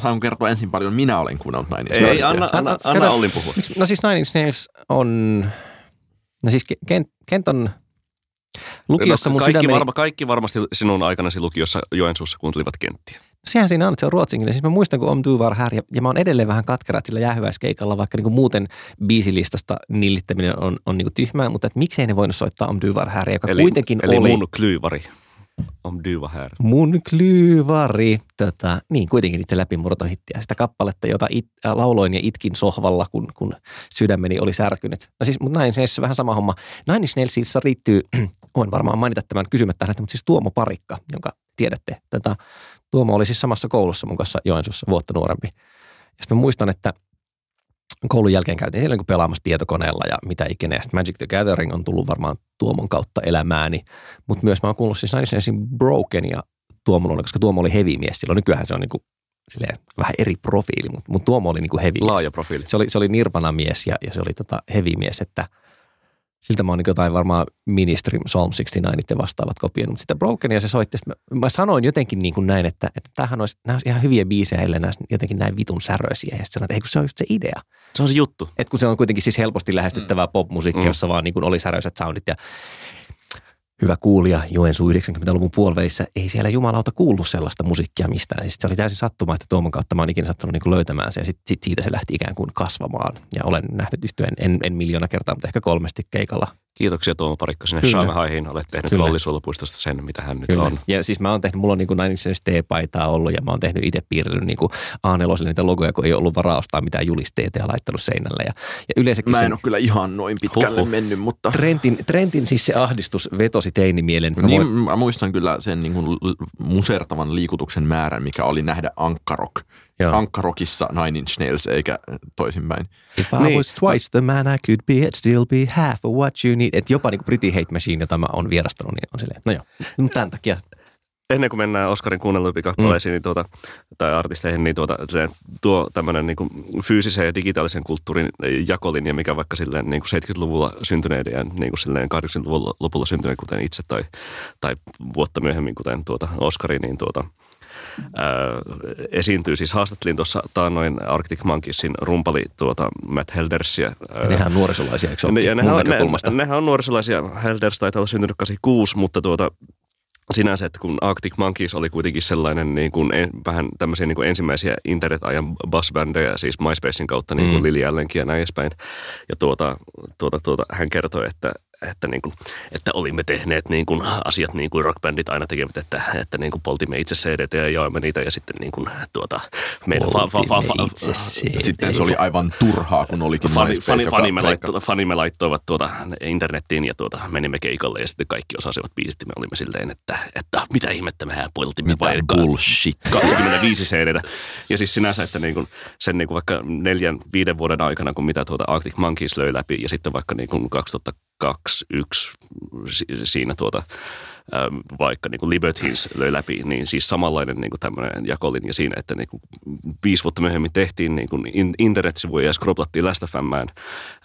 voin kertoa ensin paljon minä olen kuunnellut näin. Ei, ei anna, anna, Anna- anna. Ollin puhua. no siis Nine Inch Nails on, no siis Kent, Kent on lukiossa No, mun kaikki, sydämeni, varma, kaikki varmasti sinun aikanasi lukiossa Joensuussa kuuntelivat kenttiä. sehän siinä on, että se on ruotsinkielinen. Siis mä muistan, kun Om Du Var Här, ja, ja mä oon edelleen vähän katkera, sillä jäähyväiskeikalla, vaikka niinku muuten biisilistasta nillittäminen on, on niinku tyhmää, mutta että miksei ne voinut soittaa Om Du Var Här, joka Eli, kuitenkin eli oli mun klyyvari. Om dyva här. mun klyyvari. Tota, niin, kuitenkin niiden läpimurtohittiä. Sitä kappaletta, jota it, äh, lauloin ja itkin sohvalla, kun, kun sydämeni oli särkynyt. No siis, mutta näin se vähän sama homma. Nine Nailsissa riittyy, voin varmaan mainita tämän kysymättä häneltä, mutta siis Tuomo Parikka, jonka tiedätte. Tätä, Tuomo oli siis samassa koulussa mun kanssa Joensuussa vuotta nuorempi. Ja sitten muistan, että koulun jälkeen käytiin siellä niin pelaamassa tietokoneella ja mitä ikinä. Ja sitten Magic the Gathering on tullut varmaan Tuomon kautta elämääni. Mutta myös mä oon kuullut siis Nine Inch Nailsin Brokenia Tuomon koska Tuomo oli heavy mies silloin. Nykyään se on niin kuin, silleen, vähän eri profiili, mutta, mutta Tuomo oli niin kuin heavy. Laaja profiili. Se oli, se oli Nirvana-mies ja, ja se oli tota heavy mies, että siltä mä oon niin jotain varmaan Ministry Psalm 69 ja vastaavat kopioinut. Mutta sitä Brokenia se soitti, sitten mä, mä, sanoin jotenkin niin kuin näin, että, että tämähän olisi, nämä olisi ihan hyviä biisejä, ellei nämä olisi jotenkin näin vitun säröisiä. Ja sitten sanoin, että ei kun se on just se idea. Se on se juttu. Et kun se on kuitenkin siis helposti lähestyttävää popmusiikkia, Mm. jossa vaan niin kuin oli säröiset soundit ja hyvä kuulija Joensuu 90-luvun puolivälissä, ei siellä jumalauta kuullut sellaista musiikkia mistään. Siis se oli täysin sattuma, että Tuomon kautta mä oon ikinä sattunut niin löytämään se ja sit, sit siitä se lähti ikään kuin kasvamaan. Ja olen nähnyt yhtyeen en, en miljoona kertaa, mutta ehkä kolmesti keikalla. Kiitoksia Tuomo Parikka sinne Kyllä. Shanghaihin. Olet tehnyt Kyllä. Lollisuolopuistosta sen, mitä hän nyt Kyllä. on. Ja siis mä oon tehnyt, mulla on niin kuin Nine Inch T-paitaa ollut ja mä oon tehnyt itse piirrellyt niin kuin A4 niitä logoja, kun ei ollut varaa ostaa mitään julisteita ja laittanut seinälle. Ja, ja yleensäkin Mä en sen ole kyllä ihan noin pitkälle Huhhuh. mennyt, mutta... Trentin, Trentin siis se ahdistus vetosi teinimielen. Mä Niin, voin- mä muistan kyllä sen niin kuin musertavan liikutuksen määrän, mikä oli nähdä Ankkarok. Joo. Ankkarokissa Nine Inch Nails eikä toisinpäin. If I Niin. was twice the man I could be, I'd still be half of what you need. Et jopa niin kuin Pretty Hate Machine, jota mä oon vierastanut, niin on silleen, no joo. Mutta tämän takia, Ennen kuin mennään Oscarin kuunnelluimpiin kappaleisiin niin tuota, tai artisteihin, niin tuota, se, tuo tämmöinen niin kuin fyysisen ja digitaalisen kulttuurin jakolinja, mikä vaikka silleen niin kuin 70-luvulla syntyneiden ja niin kuin silleen 80-luvun lopulla syntyneiden, kuten itse, tai, tai vuotta myöhemmin, kuten tuota Oscari, niin tuota, ää, esiintyy. Siis haastattelin tuossa taannoin Arctic Monkeysin rumpali tuota Matt Heldersia. ää, nehän on nuorisolaisia, eikö se ne, ja mun nehän, on, ne, nehän on nuorisolaisia. Helders taitaa olla syntynyt 86, mutta tuota, sinänsä, että kun Arctic Monkeys oli kuitenkin sellainen niin kuin en, vähän tämmöisiä niin kuin ensimmäisiä internet-ajan bassbändejä, siis MySpacein kautta niin kuin mm. Lili Allenkin ja näin edespäin. Ja tuota, tuota, tuota, hän kertoi, että, että, niin kuin, että olimme tehneet niin kuin asiat niin kuin rockbändit aina tekevät, että, että niin kuin poltimme itse cd ja jaoimme niitä ja sitten niin kuin, tuota, meidän fa, fa, fa, fa, itse CD. Sitten se oli aivan turhaa, kun olikin fani, fani, fani, joka fanimme, fani me laittoivat tuota internettiin ja tuota, menimme keikalle ja sitten kaikki osasivat biisit me olimme silleen, että, että mitä ihmettä mehän poltimme mitä vai bullshit. 25 cd Ja siis sinänsä, että niin kuin, sen niin kuin vaikka neljän, viiden vuoden aikana, kun mitä tuota Arctic Monkeys löi läpi ja sitten vaikka niin kuin 2000 2-1 siinä tuota vaikka niin kuin Libertines löi läpi, niin siis samanlainen niin kuin tämmöinen jakolinja siinä, että niin kuin viisi vuotta myöhemmin tehtiin niin kuin in- internetsivuja ja scrollattiin Last.fmään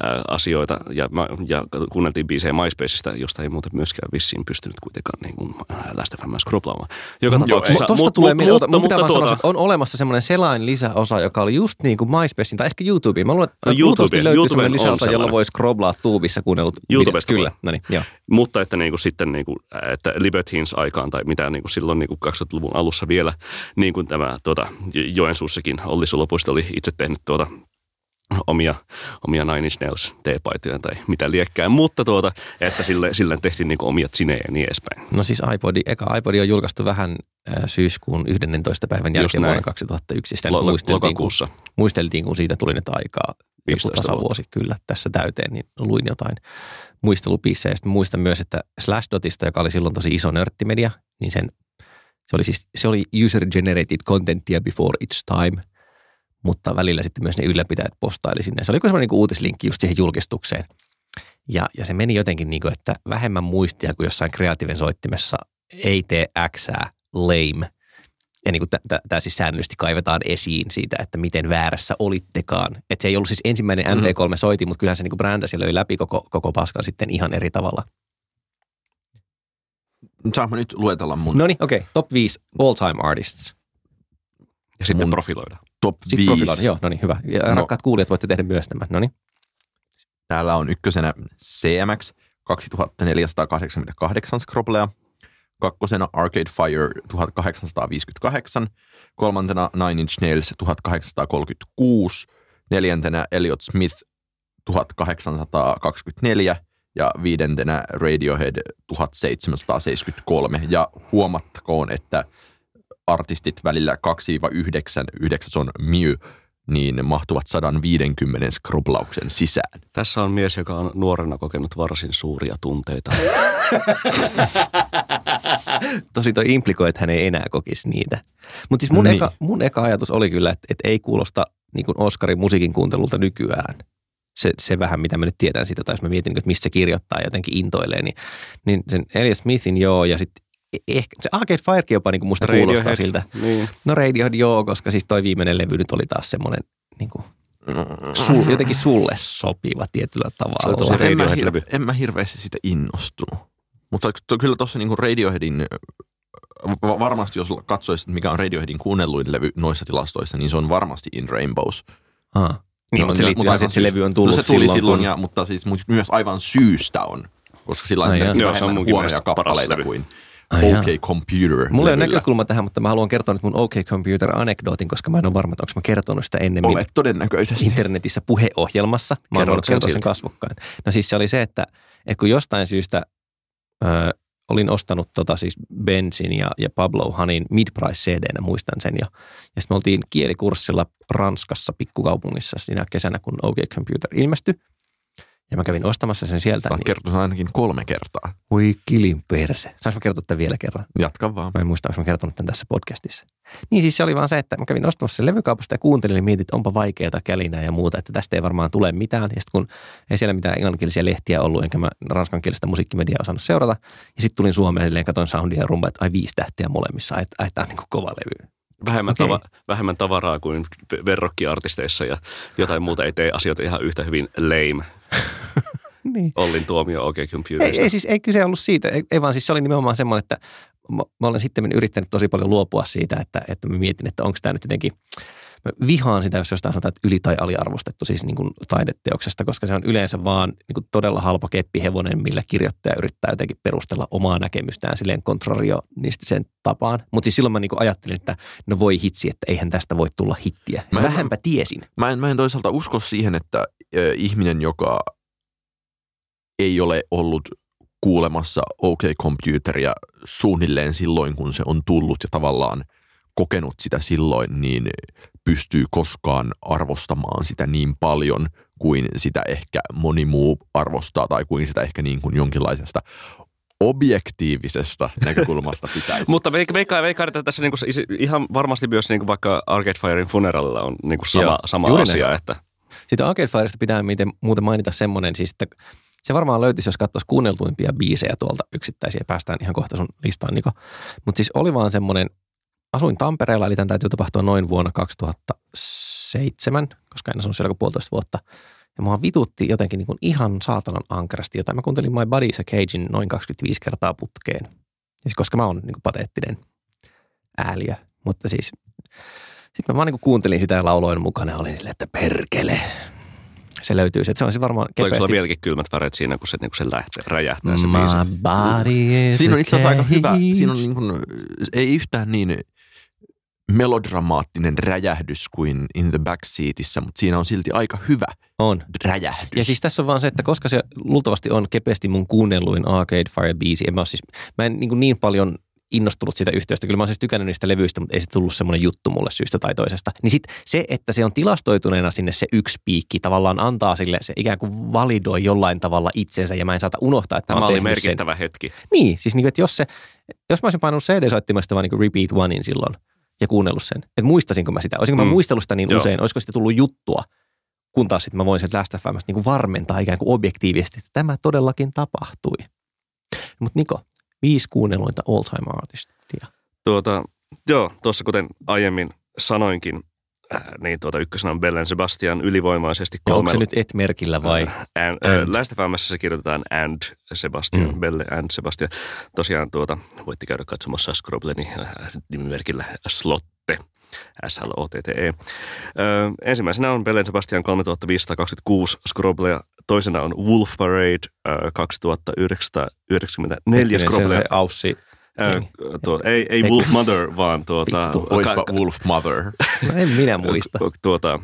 ää, asioita ja, ja kuunneltiin biisejä MySpaceista, josta ei muuten myöskään vissiin pystynyt kuitenkaan niin kuin Last.fmään scrollaamaan. Joka Joo, tapauksessa, Tuosta mut- tulee mut- mieleen, mutta pitää vaan tuota- sanoa, että on olemassa semmoinen selain lisäosa, joka oli just niin kuin MySpacein tai ehkä YouTubeen. Mä luulen, että No, YouTube- löytyy semmoinen lisäosa, jolla sellainen. voi scrollaa tuubissa kuunnellut YouTubesta videot. Kyllä, no niin, joo. Mutta että niin kuin sitten niin kuin, että Libertines aikaan tai mitä niin kuin silloin niin kuin 2000-luvun alussa vielä, niin kuin tämä tuota, Joensuussakin Olli Sulopuisto oli itse tehnyt tuota, omia, omia Nine Inch Nails teepaitoja tai mitä liekkää, mutta tuota, että sille, sille tehtiin niin omia sinejä ja niin edespäin. No siis iPod, eka iPod on julkaistu vähän äh, syyskuun 11. päivän Just jälkeen vuonna näin. 2001. Sitä Lo- muisteltiin, kun, lokakuussa. muisteltiin, kun siitä tuli nyt aikaa joku 15 tasavuosi kyllä tässä täyteen, niin luin jotain muistelupiissejä. Sitten muistan myös, että Slashdotista, joka oli silloin tosi iso nörttimedia, niin sen, se oli siis, se oli user-generated contenttia before its time, mutta välillä sitten myös ne ylläpitäjät postaili sinne. Se oli semmoinen niin uutislinkki just siihen julkistukseen. Ja, ja se meni jotenkin niin kuin, että vähemmän muistia kuin jossain kreatiivin soittimessa ei tee Xää lame. Ja niin kuin tämä siis säännöllisesti kaivetaan esiin siitä, että miten väärässä olittekaan. Että se ei ollut siis ensimmäinen Mhm. MP3-soiti, mutta kyllähän se niin kuin brändäsi löi läpi koko, koko paskan sitten ihan eri tavalla. Saanko mä nyt luetella mun No niin, okei. Okay. Top 5 all time artists. Ja sitten Mun- profiloida. Top Sitten 5? profiloida. Joo, no niin, hyvä. Ja No. rakkaat kuulijat voitte tehdä myös tämän. No niin. Täällä on ykkösenä CMX 2488 scroblea, kakkosena Arcade Fire 1858, kolmantena Nine Inch Nails 1836, neljäntenä Elliot Smith 1824 ja viidentenä Radiohead 1773. Ja huomattakoon, että artistit välillä 2-9, yhdeksäs on Mew, niin mahtuvat 150 skrublauksen sisään. Tässä on mies, joka on nuorena kokenut varsin suuria tunteita. Tosi toi implikoi, että hän ei enää kokisi niitä. Mutta siis mun, Niin. eka, mun eka ajatus oli kyllä, että, että ei kuulosta niin kuin Oscarin musiikin kuuntelulta nykyään. Se, se vähän, mitä mä nyt tiedän siitä, tai jos mä mietin, että mistä se kirjoittaa jotenkin intoilee, niin, niin sen Elias Smithin joo, ja sitten ehkä se Arcade Firekin jopa niin kuin musta kuulostaa Radiohead. siltä. Niin. No Radiohead joo, koska siis toi viimeinen levy nyt oli taas semmoinen niin kuin, sul, jotenkin sulle sopiva tietyllä tavalla. Se on se en, mä hirve, en mä hirveästi sitä innostunut. Mutta to, kyllä tuossa niinku Radioheadin, va- varmasti jos katsoisit, mikä on Radioheadin kuunnelluin levy noissa tilastoissa, niin se on varmasti In Rainbows. Aa. Niin, No, mutta se liittyy mutta että se levy on No tullut se tuli silloin, silloin kun... ja, mutta siis myös aivan syystä on. Koska sillä on jaa. Joo, se on huonoja kappaleita levy. Kuin Ai jaa. OK Computer. Mulla ei ole näkökulma tähän, mutta mä haluan kertoa nyt mun OK Computer-anekdootin, koska mä en ole varma, että onko mä kertonut sitä ennemmin Olet todennäköisesti. internetissä puheohjelmassa. Mä oon sen kertoa sen kasvokkain. No siis se oli se, että, että kun jostain syystä ö, olin ostanut tota siis Benzin ja, ja Pablo Hanin mid-price cd muistan sen. Ja, ja sitten me oltiin kielikurssilla Ranskassa pikkukaupungissa siinä kesänä, kun OK Computer ilmestyi. Ja mä kävin ostamassa sen sieltä. Sä oot niin, kertonut ainakin kolme kertaa. voi kilin perse. Saanko mä kertoa tämän vielä kerran? Jatka vaan. Mä en muista, onko mä kertonut tämän tässä podcastissa. Niin siis se oli vaan se, että mä kävin ostamassa sen levykaupasta ja kuuntelin ja mietin, että onpa vaikeaa kälinää ja muuta, että tästä ei varmaan tule mitään. Ja sitten kun ei siellä mitään englanninkielisiä lehtiä ollut, enkä mä ranskankielistä musiikkimediaa osannut seurata. Ja sitten tulin Suomeen silleen, katoin soundia ja rumba, että ai viisi tähtiä molemmissa, että, että tämä on niin kuin kova levy. Vähemmän, Okei. tava, vähemmän tavaraa kuin verrokkiartisteissa ja jotain muuta ei tee asioita ihan yhtä hyvin lame. Niin. Ollin tuomio OK Ei, Computerista. ei, siis ei kyse ollut siitä, ei, ei vaan siis se oli nimenomaan semmoinen, että mä, mä olen sitten yrittänyt tosi paljon luopua siitä, että, että mä mietin, että onko tämä nyt jotenkin, mä vihaan sitä, jos jostain sanotaan, että yli- tai aliarvostettu siis niin kuin taideteoksesta, koska se on yleensä vaan niin kuin todella halpa keppihevonen, millä kirjoittaja yrittää jotenkin perustella omaa näkemystään silleen kontrarionistisen tapaan. Mutta siis silloin mä niin kuin ajattelin, että no voi hitsi, että eihän tästä voi tulla hittiä. Mä en- vähänpä tiesin. Mä en, mä en toisaalta usko siihen, että ö, ihminen, joka ei ole ollut kuulemassa OK Computeria suunnilleen silloin, kun se on tullut ja tavallaan kokenut sitä silloin, niin pystyy koskaan arvostamaan sitä niin paljon kuin sitä ehkä moni muu arvostaa tai kuin sitä ehkä niin kuin jonkinlaisesta objektiivisesta näkökulmasta pitäisi. Mutta veikkaan, veikkaan, että tässä niinku, ihan varmasti myös niinku vaikka Arcade Firein funeralilla on niinku sama, Joo, sama asia. näin. Että, Sitten Arcade Firesta pitää miten, muuten mainita semmoinen, siis että se varmaan löytyisi, jos katsoisi kuunneltuimpia biisejä tuolta yksittäisiä. Päästään ihan kohta sun listaan, Niko. Mutta siis oli vaan semmoinen, asuin Tampereella, eli tämän täytyy tapahtua noin vuonna 2007, koska en asunut siellä kuin puolitoista vuotta. Ja mua vitutti jotenkin niin kuin ihan saatanan ankarasti jotain. Mä kuuntelin My Body's a Cagein noin 25 kertaa putkeen. Siis koska mä oon niin kuin pateettinen ääliö. Mutta siis sitten mä vaan niin kuin kuuntelin sitä ja lauloin mukana ja olin silleen, että perkele. Se löytyy. Se on siis varmaan Tuleeko sulla kepeästi. vieläkin kylmät väreet siinä, kun se, niin kun se lähtee, räjähtää se biisi? My body is Siinä on itse asiassa aika hyvä, siinä on niin kuin, ei yhtään niin melodramaattinen räjähdys kuin In the Backseatissä, mutta siinä on silti aika hyvä On. räjähdys. Ja siis tässä on vaan se, että koska se luultavasti on kepeästi mun kuunnelluin Arcade Fire-biisi, en mä, siis, mä en niin, niin paljon innostunut sitä yhteystä. Kyllä mä oon siis tykännyt niistä levyistä, mutta ei se tullut semmoinen juttu mulle syystä tai toisesta. Niin sit se, että se on tilastoituneena sinne se yksi piikki, tavallaan antaa sille, se ikään kuin validoi jollain tavalla itsensä ja mä en saata unohtaa, että mä Tämä oli tehnyt sen. merkittävä hetki. Niin, siis niin kuin, että jos, se, jos mä olisin painanut CD-soittimesta vaan niin Repeat Onein silloin ja kuunnellut sen, että muistasinko mä sitä, olisinko mä Mm. muistellut sitä niin Joo. usein, olisiko siitä tullut juttua, kun taas sitten mä voin sieltä Last FMstä niin kuin varmentaa ikään kuin objektiivisesti, että tämä todellakin tapahtui. Mutta Niko, viisi kuunnelluinta all time artistia. Tuota, joo, tuossa kuten aiemmin sanoinkin, niin tuota ykkösenä on Bellen Sebastian ylivoimaisesti Ja onko se nyt et merkillä vai? And, And. and. Last FMssä se kirjoitetaan and Sebastian, Mm. Belle and Sebastian. Tosiaan tuota, voitte käydä katsomassa Scrobleni äh, nimimerkillä Slotte. S-L-O-T-T-E. Ö, ensimmäisenä on Bellen Sebastian 3526 Scroblea. Toisena on Wolf Parade ö, 2994 Hetkinen, Scroblea. Se Aussi. Tuo, ei, ei Wolf Mother, vaan tuota, Vittu. Oispa ka- Wolf Mother. No en minä muista. tuota,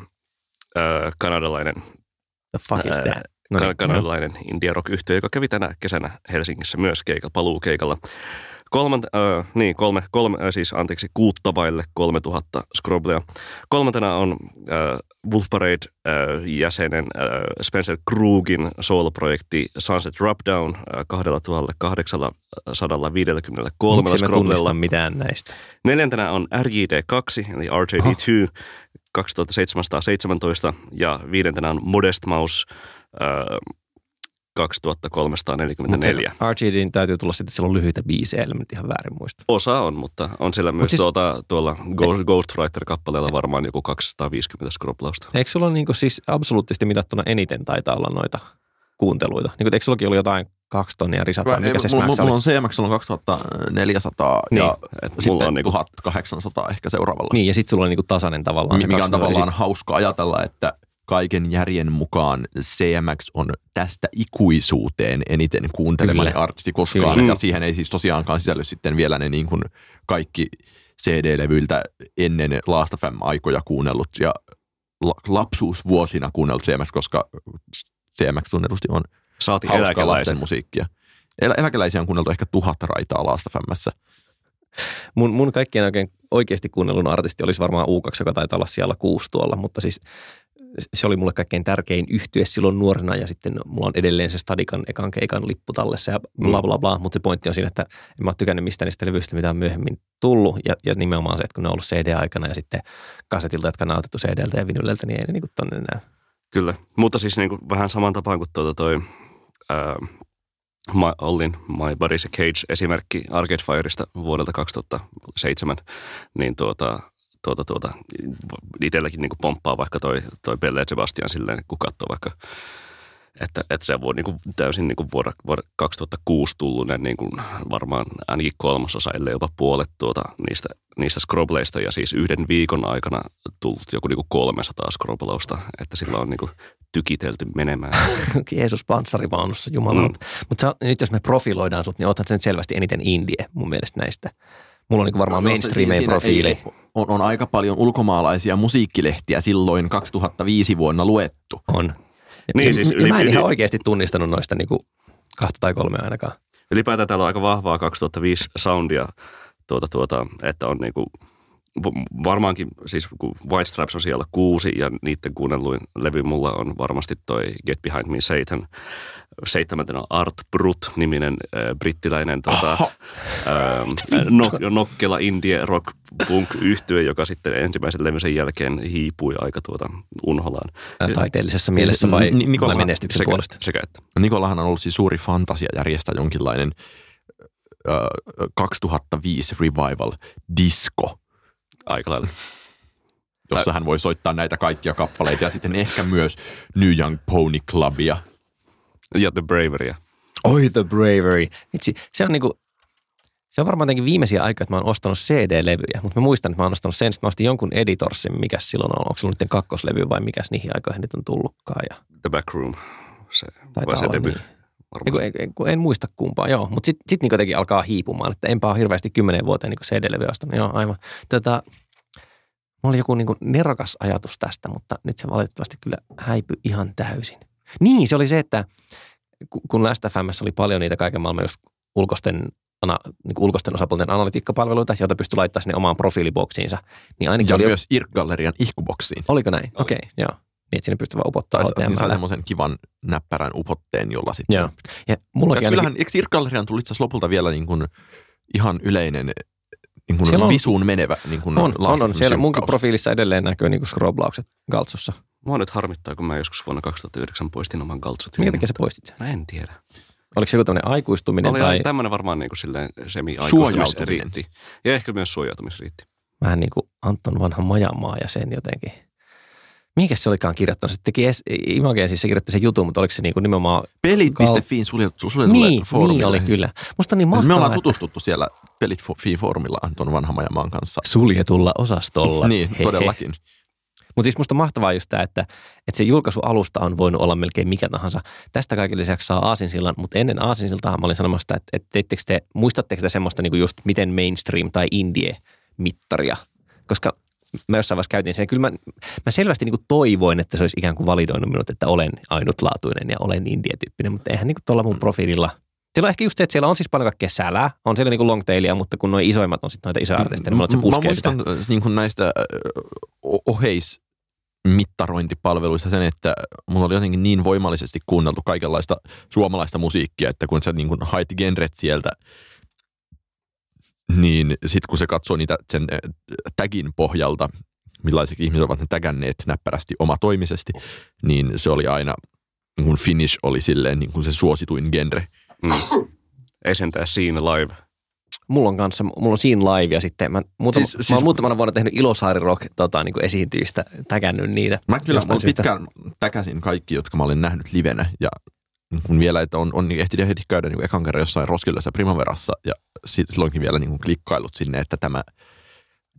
ö, kanadalainen The fuck is that? No niin, kanadalainen indie rock yhtiö, joka kävi tänä kesänä Helsingissä myös keikalla, paluukeikalla. Kolmant, äh, niin, kolme, kolme, äh, siis anteeksi, kuutta vaille 3000 Scroblea. Kolmantena on äh, Wolf Parade äh, jäsenen äh, Spencer Krugin soloprojekti Sunset Rubdown äh, 2853 Miksi Scroblella. mitään näistä? Neljäntenä on RJD2, eli RJD2, 2717, ja viidentenä on Modest Mouse, äh, 2344. RGDin täytyy tulla sitten, että siellä on lyhyitä biisejä, nyt ihan väärin muista. Osa on, mutta on siellä myös siis- siis, tuota, tuolla Ghost- Ghostwriter-kappaleella varmaan joku 250 skroplausta. Eikö sulla niinku siis absoluuttisesti mitattuna eniten taitaa olla noita kuunteluita? Niinku, eikö sullakin ollut jotain kaksi tonnia risataa? Mikä se mulla, mulla oli? on CMX on 2400 Niin, ja et sitten mulla on niinku- 1800 ehkä seuraavalla. Niin, ja sitten sulla oli niinku tasainen tavallaan. mikä on 200 tavallaan hauska ajatella, että kaiken järjen mukaan CMX on tästä ikuisuuteen eniten kuuntelemani Kyllä. artisti koskaan. Kyllä. Ja siihen ei siis tosiaankaan sisälly sitten vielä ne niin kuin kaikki CD-levyiltä ennen Last FM-aikoja kuunnellut ja la- lapsuusvuosina kuunnellut CMX, koska CMX tunnetusti on Saatiin hauskaa lasten musiikkia. El- eläkeläisiä on kuunneltu ehkä tuhat raitaa Lastafämmässä. Mun, mun kaikkien oikein oikeasti kuunnellun artisti olisi varmaan U2, joka taitaa olla siellä kuusi tuolla, mutta siis se oli mulle kaikkein tärkein yhtye silloin nuorena ja sitten mulla on edelleen se Stadikan ekan keikan lippu tallessa ja bla bla bla, mutta se pointti on siinä, että en mä ole tykännyt mistään niistä levyistä, mitä on myöhemmin tullut. Ja, ja nimenomaan se, että kun ne on ollut CD-aikana ja sitten kasetilta, jotka on nautettu CDltä ja vinyleltä, niin ei ne niin tonne näy. Kyllä, mutta siis niin kuin vähän saman tapaan kuin tuota toi ää, My, Ollin My Body's a Cage esimerkki Arcade Fireista vuodelta 2007, niin tuota, tuota, tuota, itselläkin niin pomppaa vaikka toi, toi Belle Sebastian silleen, kun katsoo vaikka että, että se voi niin kuin täysin niin kuin vuonna, vuonna 2006 tullut niin kuin varmaan ainakin kolmasosa, ellei jopa puolet tuota, niistä, niistä scrobleista ja siis yhden viikon aikana tullut joku niin kuin 300 scroblausta, että sillä on niin kuin tykitelty menemään. Jeesus panssarivaunussa, jumalauta. Mm. Mutta nyt jos me profiloidaan sut, niin oothan sä nyt selvästi eniten indie mun mielestä näistä. Mulla on niin varmaan No, mainstreamien siinä ei- profiili. On, on aika paljon ulkomaalaisia musiikkilehtiä silloin 2005 vuonna luettu. On. Ja, Niin, ja, siis ja yli- mä en ihan yli- oikeasti tunnistanut noista niinku kahta tai kolmea ainakaan. Ylipäätään täällä on aika vahvaa 2005 soundia, tuota, tuota, että on niinku, v- varmaankin, siis kun White Stripes on siellä kuusi ja niiden kuunnelluin levy mulla on varmasti toi Get Behind Me Satan. Seitsemäntenä Art Brut-niminen äh, brittiläinen tota, äh, nok, nokkela indie rock punk yhtye, joka sitten ensimmäisen levysen jälkeen hiipui aika tuota unholaan. Ää, Taiteellisessa mielessä vai, Ni- Nikola- vai menestyksen Sekä, puolesta? sekä että. Nikolahan on ollut siis suuri fantasia järjestää jonkinlainen ö, 2005 revival disco, Aika lailla. jossa hän voi soittaa näitä kaikkia kappaleita ja sitten ehkä myös New Young Pony Clubia. Ja The Braveryä. Oi The Bravery. Vitsi, se on niinku, se on varmaan jotenkin viimeisiä aikoja, että mä oon ostanut CD-levyjä, mutta mä muistan, että mä oon ostanut sen, että mä ostin jonkun Editorsin, mikä silloin on, onko se ollut kakkoslevy vai mikäs niihin aikoihin nyt on tullutkaan. Ja, The Backroom. Se, Taitaa vai se debut. niin. Varmaan. Eiku, en, en, en, muista kumpaa, joo. Mutta sitten sit niinku jotenkin alkaa hiipumaan, että enpä ole hirveästi kymmenen vuoteen niinku CD-levy ostanut. Joo, aivan. Tota, mulla oli joku niinku nerokas ajatus tästä, mutta nyt se valitettavasti kyllä häipyi ihan täysin. Niin, se oli se, että ku- kun Last FMssä oli paljon niitä kaiken maailman just ulkoisten, ana, niin ulkoisten osapuolten analytiikkapalveluita, joita pystyi laittamaan sinne omaan profiiliboksiinsa, niin ainakin Ja oli, myös Irk-gallerian ihkuboksiin. oliko näin? Okei, okay, joo. Niin, että sinne pystyy vaan upottaa Tai niin HTML. semmoisen kivan näppärän upotteen, jolla sitten... Joo. Ja mullakin Ja ainakin, kyllähän, eikö Irk-gallerian tullut itse lopulta vielä niin kuin ihan yleinen niin kuin on- visuun menevä niin kuin on, on, on. Siellä munkin profiilissa edelleen näkyy niinku scroblaukset Galtsussa. Mua nyt harmittaa, kun mä joskus vuonna 2009 poistin oman galtsut. Minkä takia sä poistit sen? Mä en tiedä. Oliko se joku tämmöinen aikuistuminen Oli tai tämmöinen varmaan niin kuin silleen semi Suojautuminen. riitti. Ja ehkä myös suojautumisriitti. vähän niin kuin Anton vanha majamaa ja sen jotenkin. Mihinkä se olikaan kirjoittanut? Se teki es, Imageen siis se kirjoitti sen jutun, mutta oliko se niin kuin nimenomaan... Pelit.fiin suljettu, suljetulle Niin, foorumille. niin oli kyllä. Musta on niin Me mahtavaa, ollaan että tutustuttu siellä Pelit.fiin foorumilla Anton Vanhamajamaan kanssa. suljetulla osastolla. Niin, Hehe. todellakin. Mutta siis musta mahtavaa just tämä, että, että se julkaisualusta on voinut olla melkein mikä tahansa. Tästä kaiken lisäksi saa Aasinsillan, mutta ennen Aasinsiltaa mä olin sanomassa, että, että teittekö te, muistatteko te semmoista niin just miten mainstream tai indie mittaria? Koska mä jossain vaiheessa käytin sen. ja Kyllä mä, mä selvästi niin toivoin, että se olisi ikään kuin validoinut minut, että olen ainutlaatuinen ja olen indie-tyyppinen, mutta eihän niin tuolla mun profiililla siellä on ehkä just se, että siellä on siis paljon kaikkea sälää, on siellä niin longtailia, mutta kun noin isoimmat on sitten noita isoja artisteja, niin mulla, on, että se Mä puskee sitä. muistan niin kuin näistä oheis mittarointipalveluista sen, että mulla oli jotenkin niin voimallisesti kuunneltu kaikenlaista suomalaista musiikkia, että kun sä niin kuin hait genret sieltä, niin sit kun se katsoo niitä sen ö, tagin pohjalta, millaiset ihmiset ovat ne tägänneet näppärästi omatoimisesti, niin se oli aina, niin kuin Finnish oli silleen niin kuin se suosituin genre. Mm. Esentää siinä live. Mulla on kanssa, mulla on siinä live ja sitten mä, muutama, Siis- siis, siis- mä oon muutamana vuonna tehnyt Ilosaari Rock tota, niin esiintyjistä, tägännyt niitä. Mä kyllä mä pitkään täkäsin kaikki, jotka mä olin nähnyt livenä ja kun vielä, että on, on ehtinyt heti käydä niin ekan kerran jossain Roskildessa Primaverassa ja si- silloinkin vielä niin kuin klikkailut sinne, että tämä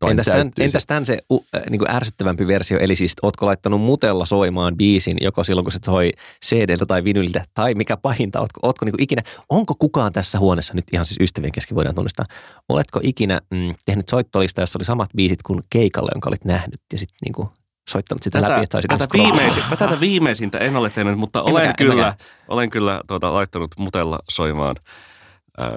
Entäs, tämän, entäs tämän se uh, niin kuin ärsyttävämpi versio, eli siis ootko laittanut mutella soimaan biisin, joko silloin kun se soi CD-ltä tai vinyliltä, tai mikä pahinta, ootko, ootko niin kuin ikinä, onko kukaan tässä huoneessa, nyt ihan siis ystävien kesken voidaan tunnistaa, oletko ikinä mm, tehnyt soittolista, jossa oli samat biisit kuin keikalle, jonka olit nähnyt, ja sitten niin kuin soittanut sitä läpi, että tätä, scrollaa. viimeisin, tätä viimeisintä en ole tehnyt, mutta olen mäkään, en kyllä, olen kyllä tuota, laittanut mutella soimaan ää,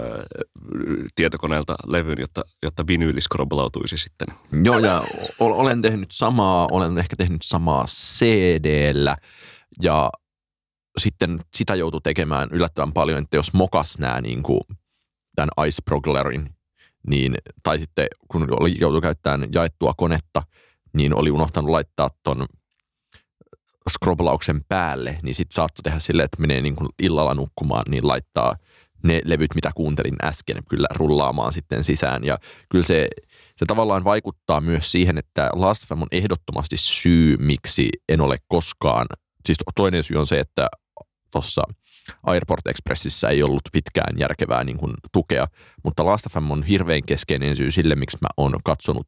tietokoneelta levyn, jotta, jotta vinyyli scrobblautuisi sitten. Joo, ja o- olen tehnyt samaa, olen ehkä tehnyt samaa CD-llä ja sitten sitä joutui tekemään yllättävän paljon, että jos mokas nämä niin kuin tämän Ice Proglerin, niin, tai sitten kun joutui käyttämään jaettua konetta, niin oli unohtanut laittaa ton scrobblauksen päälle, niin sitten saattoi tehdä silleen, että menee niin illalla nukkumaan, niin laittaa ne levyt, mitä kuuntelin äsken, kyllä rullaamaan sitten sisään. Ja kyllä se, se tavallaan vaikuttaa myös siihen, että Last.fm on ehdottomasti syy, miksi en ole koskaan, siis toinen syy on se, että tuossa Airport Expressissä ei ollut pitkään järkevää niin kuin tukea, mutta Last.fm on hirveän keskeinen syy sille, miksi mä oon katsonut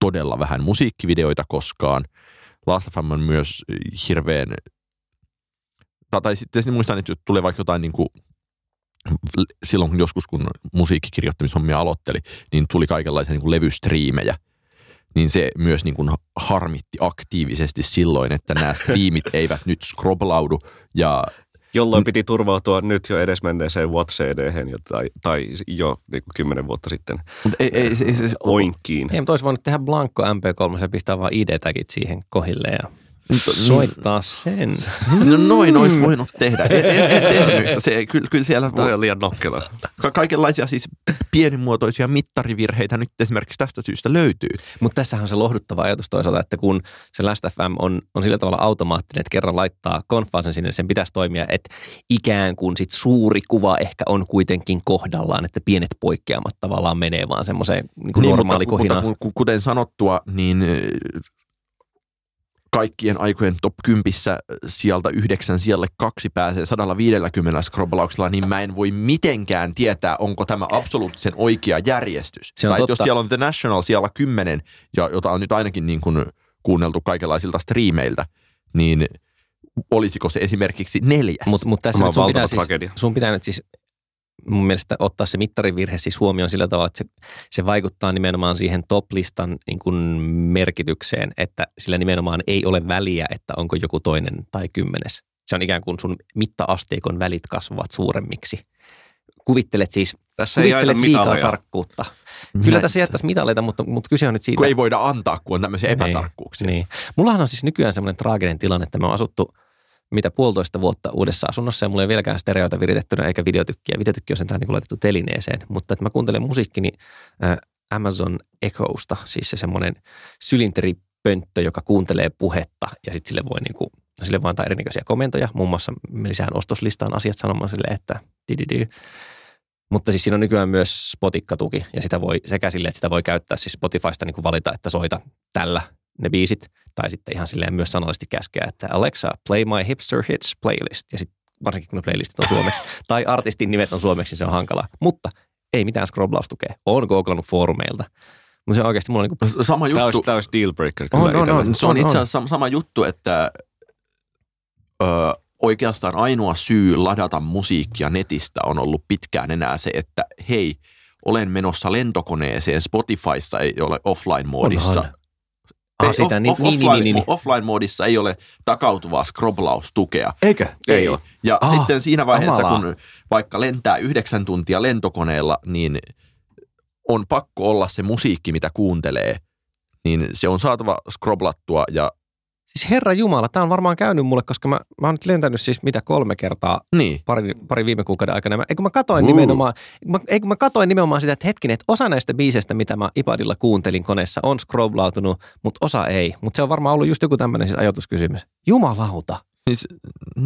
todella vähän musiikkivideoita koskaan. Last.fm on myös hirveän, tai, tai sitten muistan, että tulee vaikka jotain niin kuin silloin kun joskus, kun musiikkikirjoittamishommia aloitteli, niin tuli kaikenlaisia niin kuin levystriimejä. Niin se myös niin kuin harmitti aktiivisesti silloin, että nämä striimit eivät nyt scrobblaudu ja Jolloin piti turvautua nyt jo edesmenneeseen what cd tai, tai jo niin kuin kymmenen vuotta sitten ei, ei, ei, ei, oinkkiin. Ei, mutta olisi voinut tehdä Blanco MP3 ja pistää vaan ID-tagit siihen kohille ja soittaa sen. No noin olisi voinut tehdä. En, en, en tehnyt. Se, kyllä, kyllä siellä Toi on liian nokkela. ka- kaikenlaisia siis pienimuotoisia mittarivirheitä nyt esimerkiksi tästä syystä löytyy. Mutta tässähän on se lohduttava ajatus toisaalta, että kun se Last FM on, on sillä tavalla automaattinen, että kerran laittaa konfaasen sinne, sen pitäisi toimia, että ikään kuin sit suuri kuva ehkä on kuitenkin kohdallaan, että pienet poikkeamat tavallaan menee vaan semmoiseen niin kuin normaali mutta, kohina. mutta, ku- kuten sanottua, niin kaikkien aikojen top 10 sieltä yhdeksän siellä kaksi pääsee 150 scrobblauksella, niin mä en voi mitenkään tietää, onko tämä absoluuttisen oikea järjestys. Se on tai jos totta. siellä on The National siellä 10, ja, jota on nyt ainakin niin kuin kuunneltu kaikenlaisilta striimeiltä, niin olisiko se esimerkiksi neljäs? Mutta mut tässä Tämä nyt on sun pitää, siis, tragedia. sun pitää nyt siis mun mielestä ottaa se mittarivirhe siis huomioon sillä tavalla, että se, se vaikuttaa nimenomaan siihen top-listan niin kuin merkitykseen, että sillä nimenomaan ei ole väliä, että onko joku toinen tai kymmenes. Se on ikään kuin sun mittaasteikon välit kasvavat suuremmiksi. Kuvittelet siis, Tässä ei kuvittelet liikaa mitaleja. tarkkuutta. Minä- Kyllä tässä jättäisi mitaleita, mutta, mutta kyse on nyt siitä. kun ei voida antaa, kun on tämmöisiä epätarkkuuksia. Niin, niin. Mullahan on siis nykyään semmoinen traaginen tilanne, että me on asuttu mitä puolitoista vuotta uudessa asunnossa ja mulla ei ole vieläkään stereoita viritettynä eikä videotykkiä. Videotykki on sentään niin laitettu telineeseen, mutta että mä kuuntelen musiikkini äh, Amazon Echosta, siis se semmoinen sylinteripönttö, joka kuuntelee puhetta ja sitten sille voi niin kuin, sille voi antaa erinäköisiä komentoja. Muun muassa me lisään ostoslistaan asiat sanomaan sille, että dididy. Mutta siis siinä on nykyään myös Spotikka-tuki ja sitä voi sekä sille, että sitä voi käyttää siis Spotifysta niin kuin valita, että soita tällä ne biisit, tai sitten ihan silleen myös sanallisesti käskeä, että Alexa, play my hipster hits playlist, ja sitten varsinkin kun ne playlistit on suomeksi, tai artistin nimet on suomeksi, niin se on hankala. Mutta ei mitään scrobblaustukea. Olen googlannut foorumeilta. Mutta se on oikeasti mulla on niin kuin, Sama Tämä olisi, juttu, tämä olisi deal breaker. On, on, on. se on on, itse asiassa sam- sama juttu, että ö, oikeastaan ainoa syy ladata musiikkia netistä on ollut pitkään enää se, että hei, olen menossa lentokoneeseen, Spotifyssa ei ole offline-moodissa. Onhan. Ah, Ei, sitä, off- niin, off- niin, niin, offline, niin, niin. Offline-moodissa ei ole takautuvaa scrobblaustukea. Eikö? Ei. Ja Ah, sitten siinä vaiheessa, kamalaa. kun vaikka lentää yhdeksän tuntia lentokoneella, niin on pakko olla se musiikki, mitä kuuntelee. Niin se on saatava scrobblattua ja Siis herra Jumala, tämä on varmaan käynyt mulle, koska mä, mä oon nyt lentänyt siis mitä kolme kertaa niin. pari, pari viime kuukauden aikana. Mä, eikö mä katoin Uh. nimenomaan, mä, eikö mä katoin nimenomaan sitä, että hetkinen, että osa näistä biiseistä, mitä mä iPadilla kuuntelin koneessa, on scrobblautunut, mutta osa ei. Mutta se on varmaan ollut just joku tämmöinen siis ajatuskysymys. Jumalauta. Siis,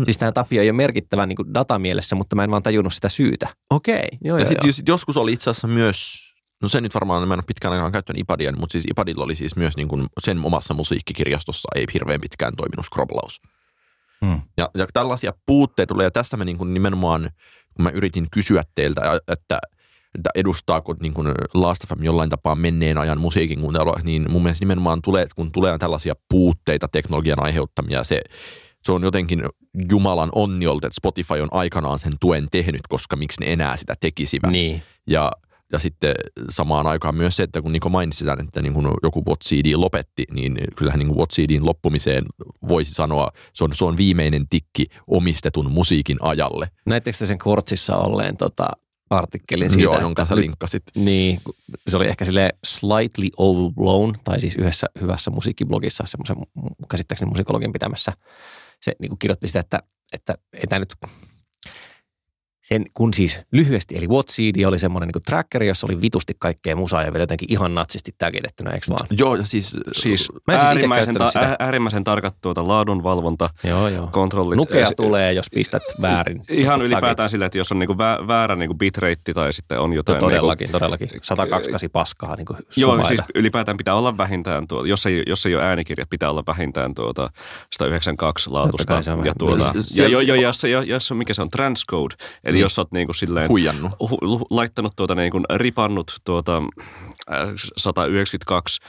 Siis tämä Tapio ei ole merkittävä niin datamielessä, mutta mä en vaan tajunnut sitä syytä. Okei, joo, ja sitten joskus oli itse asiassa myös, no se nyt varmaan, mä en ole pitkään aikaan käyttänyt iPadia, mutta siis iPadilla oli siis myös niin kuin sen omassa musiikkikirjastossa ei hirveän pitkään toiminut scrobblaus. Hmm. Ja, ja tällaisia puutteita tulee, ja tästä mä niin kuin nimenomaan, kun mä yritin kysyä teiltä, että, että edustaako niin kuin Last FM jollain tapaa menneen ajan musiikin kuuntelua, niin mun mielestä nimenomaan tulee, kun tulee tällaisia puutteita teknologian aiheuttamia, se, se on jotenkin Jumalan onniolta, että Spotify on aikanaan sen tuen tehnyt, koska miksi ne enää sitä tekisivät. Niin. Ja ja sitten samaan aikaan myös se, että kun Niko mainitsi tämän, että niin kuin joku What CD lopetti, niin kyllähän niin kuin What CDin loppumiseen voisi sanoa, se on, se on viimeinen tikki omistetun musiikin ajalle. Näittekö te sen Kortsissa olleen tota, artikkelin siitä? Joo, jonka sä linkkasit. Niin, se oli ehkä sille slightly overblown, tai siis yhdessä hyvässä musiikkiblogissa, semmoisen käsittääkseni musikologin pitämässä. Se niin kirjoitti sitä, että, että ei tämä nyt sen, kun siis lyhyesti, eli What CD oli semmoinen niin trackeri, jossa oli vitusti kaikkea musaa ja vielä jotenkin ihan natsisti tägitettynä, eikö vaan? Joo, ja siis, Siis, Mä en siis äärimmäisen, ta- sitä. ää- äärimmäisen tarkat tuota laadunvalvonta, Joo, joo. kontrollit. Nukea Esi- tulee, jos pistät väärin. Ihan ylipäätään sille, että jos on niinku vä- väärä niinku bitrate tai sitten on jotain... todellakin, Niinku, todellakin. 128 paskaa niin kuin joo, sumaita. siis ylipäätään pitää olla vähintään, tuo, jos, ei, jos ei ole äänikirjat, pitää olla vähintään tuota 192 Totta laatusta. Ja, tuota, Se- ja, se- jo, jo, jos, jos, jos on, mikä se on, transcode, eli Mm. jos olet niinku silleen huijannut. hu, laittanut tuota niin kuin ripannut tuota äh, 192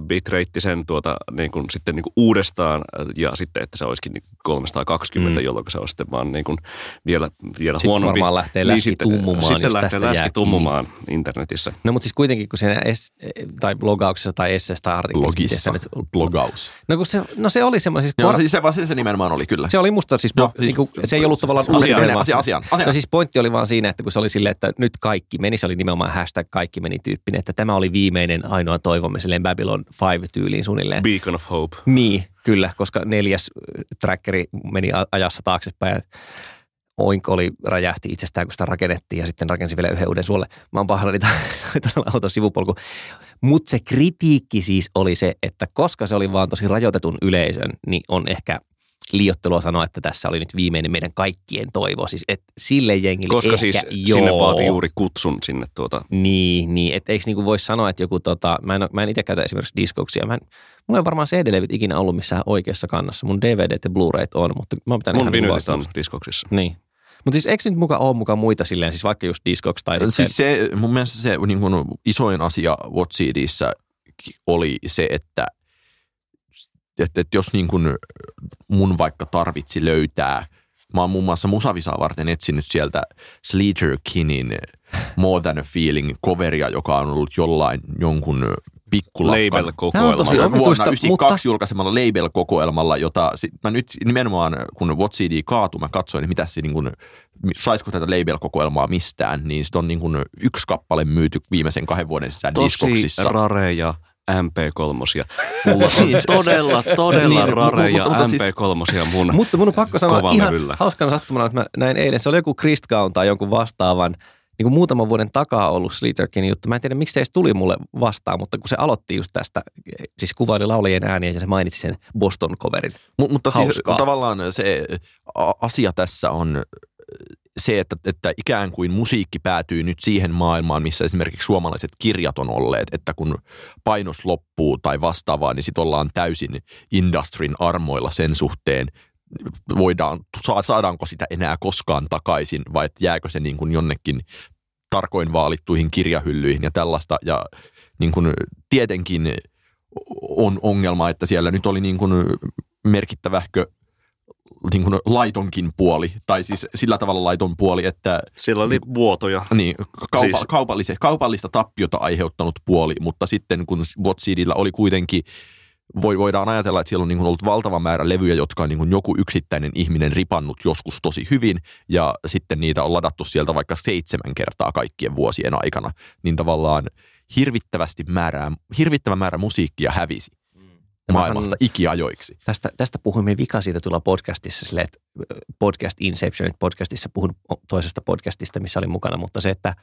bitrate-sen tuota niin kuin sitten niin kuin uudestaan äh, ja sitten, että se olisikin niin 320, Mm. jolloin se on sitten vaan niin kuin vielä, vielä Sitten huonompi. varmaan lähtee läski sitten, tummumaan, Sitten lähtee läski tummumaan internetissä. No mutta siis kuitenkin, kun siinä es, tai blogauksessa tai esseessä tai artikkelissa. Blogissa. nyt- Blogaus. No, kun se, no se oli semmoinen, siis, Joo, par- siis se, se, se nimenomaan oli kyllä. se oli musta siis, po- siis- niin kuin, se ei ollut tavallaan Asia- vaan- asia- asiaan, asiaan. No siis pointti oli vaan siinä, että kun se oli silleen, että nyt kaikki meni, se oli nimenomaan hashtag kaikki meni tyyppinen, että tämä oli viimeinen ainoa toivomme silleen Babylon 5 tyyliin suunnilleen. Beacon of Hope. Niin, kyllä, koska neljäs äh, trackeri meni ajassa taaksepäin ja Oink oli, räjähti itsestään, kun sitä rakennettiin ja sitten rakensi vielä yhden uuden suolle. Mä oon pahoillani todella auton sivupolku. Mutta se kritiikki siis oli se, että koska se oli vaan tosi rajoitetun yleisön, niin on ehkä liiottelua sanoa, että tässä oli nyt viimeinen meidän kaikkien toivo. Siis et sille jengille Koska ehkä siis joo. sinne vaati juuri kutsun sinne tuota. Niin, niin. että eikö niinku voi sanoa, että joku, tota, mä en, mä en itse käytä esimerkiksi diskoksia. Mä en, mulla ei varmaan CD-levyt ikinä ollut missään oikeassa kannassa. Mun DVD ja Blu-rayt on, mutta mä oon pitänyt Mun ihan vinylit on diskoksissa. Niin. Mutta siis eikö nyt muka ole mukaan muita silleen, siis vaikka just Discogs tai sitten, Siis se, mun mielestä se niin kuin isoin asia What CDissä oli se, että, että, että jos niin kuin mun vaikka tarvitsi löytää, mä oon muun muassa Musavisaa varten etsinyt sieltä Sleater Kinin More Than a Feeling coveria, joka on ollut jollain jonkun pikkulafkan vuonna omituista, 92 mutta- julkaisemalla label-kokoelmalla, jota sit mä nyt nimenomaan, kun What CD kaatui, mä katsoin, mitä se niin kuin, saisiko tätä label-kokoelmaa mistään, niin sit on niin kuin yksi kappale myyty viimeisen kahden vuoden sisään Tosi diskoksissa. rareja MP3. Mulla on todella, todella Niin, rareja mutta- mutta siis- MP3 mun Mutta mun on pakko sanoa ihan levyllä. hauskana sattumana, että mä näin eilen, se oli joku Christgown tai jonkun vastaavan, niin kuin muutaman vuoden takaa ollut Slitterkinin juttu. Mä en tiedä, miksi se edes tuli mulle vastaan, mutta kun se aloitti just tästä, siis kuvaili laulajien ääniä ja se mainitsi sen Boston-coverin. Mut, mutta siis Hauskaa. tavallaan se asia tässä on se, että, että ikään kuin musiikki päätyy nyt siihen maailmaan, missä esimerkiksi suomalaiset kirjat on olleet, että kun painos loppuu tai vastaavaa, niin sitten ollaan täysin industrin armoilla sen suhteen, voidaan, saa- saadaanko sitä enää koskaan takaisin vai että jääkö se niin kuin jonnekin tarkoin vaalittuihin kirjahyllyihin ja tällaista. Ja niin kuin tietenkin on ongelma, että siellä nyt oli niin kuin merkittävähkö niin kuin laitonkin puoli, tai siis sillä tavalla laiton puoli, että Siellä oli vuotoja. niin, kaupa, Siis- kaupallista, kaupallista tappiota aiheuttanut puoli, mutta sitten kun Whatseedillä oli kuitenkin, voi, voidaan ajatella, että siellä on niin kuin ollut valtava määrä levyjä, jotka on niin kuin joku yksittäinen ihminen ripannut joskus tosi hyvin, ja sitten niitä on ladattu sieltä vaikka seitsemän kertaa kaikkien vuosien aikana, niin tavallaan hirvittävästi määrää, hirvittävä määrä musiikkia hävisi maailmasta ikiajoiksi. Tästä, tästä puhuimme vika siitä tulla podcastissa, sille, että podcast Inception, että podcastissa puhun toisesta podcastista, missä olin mukana, mutta se, että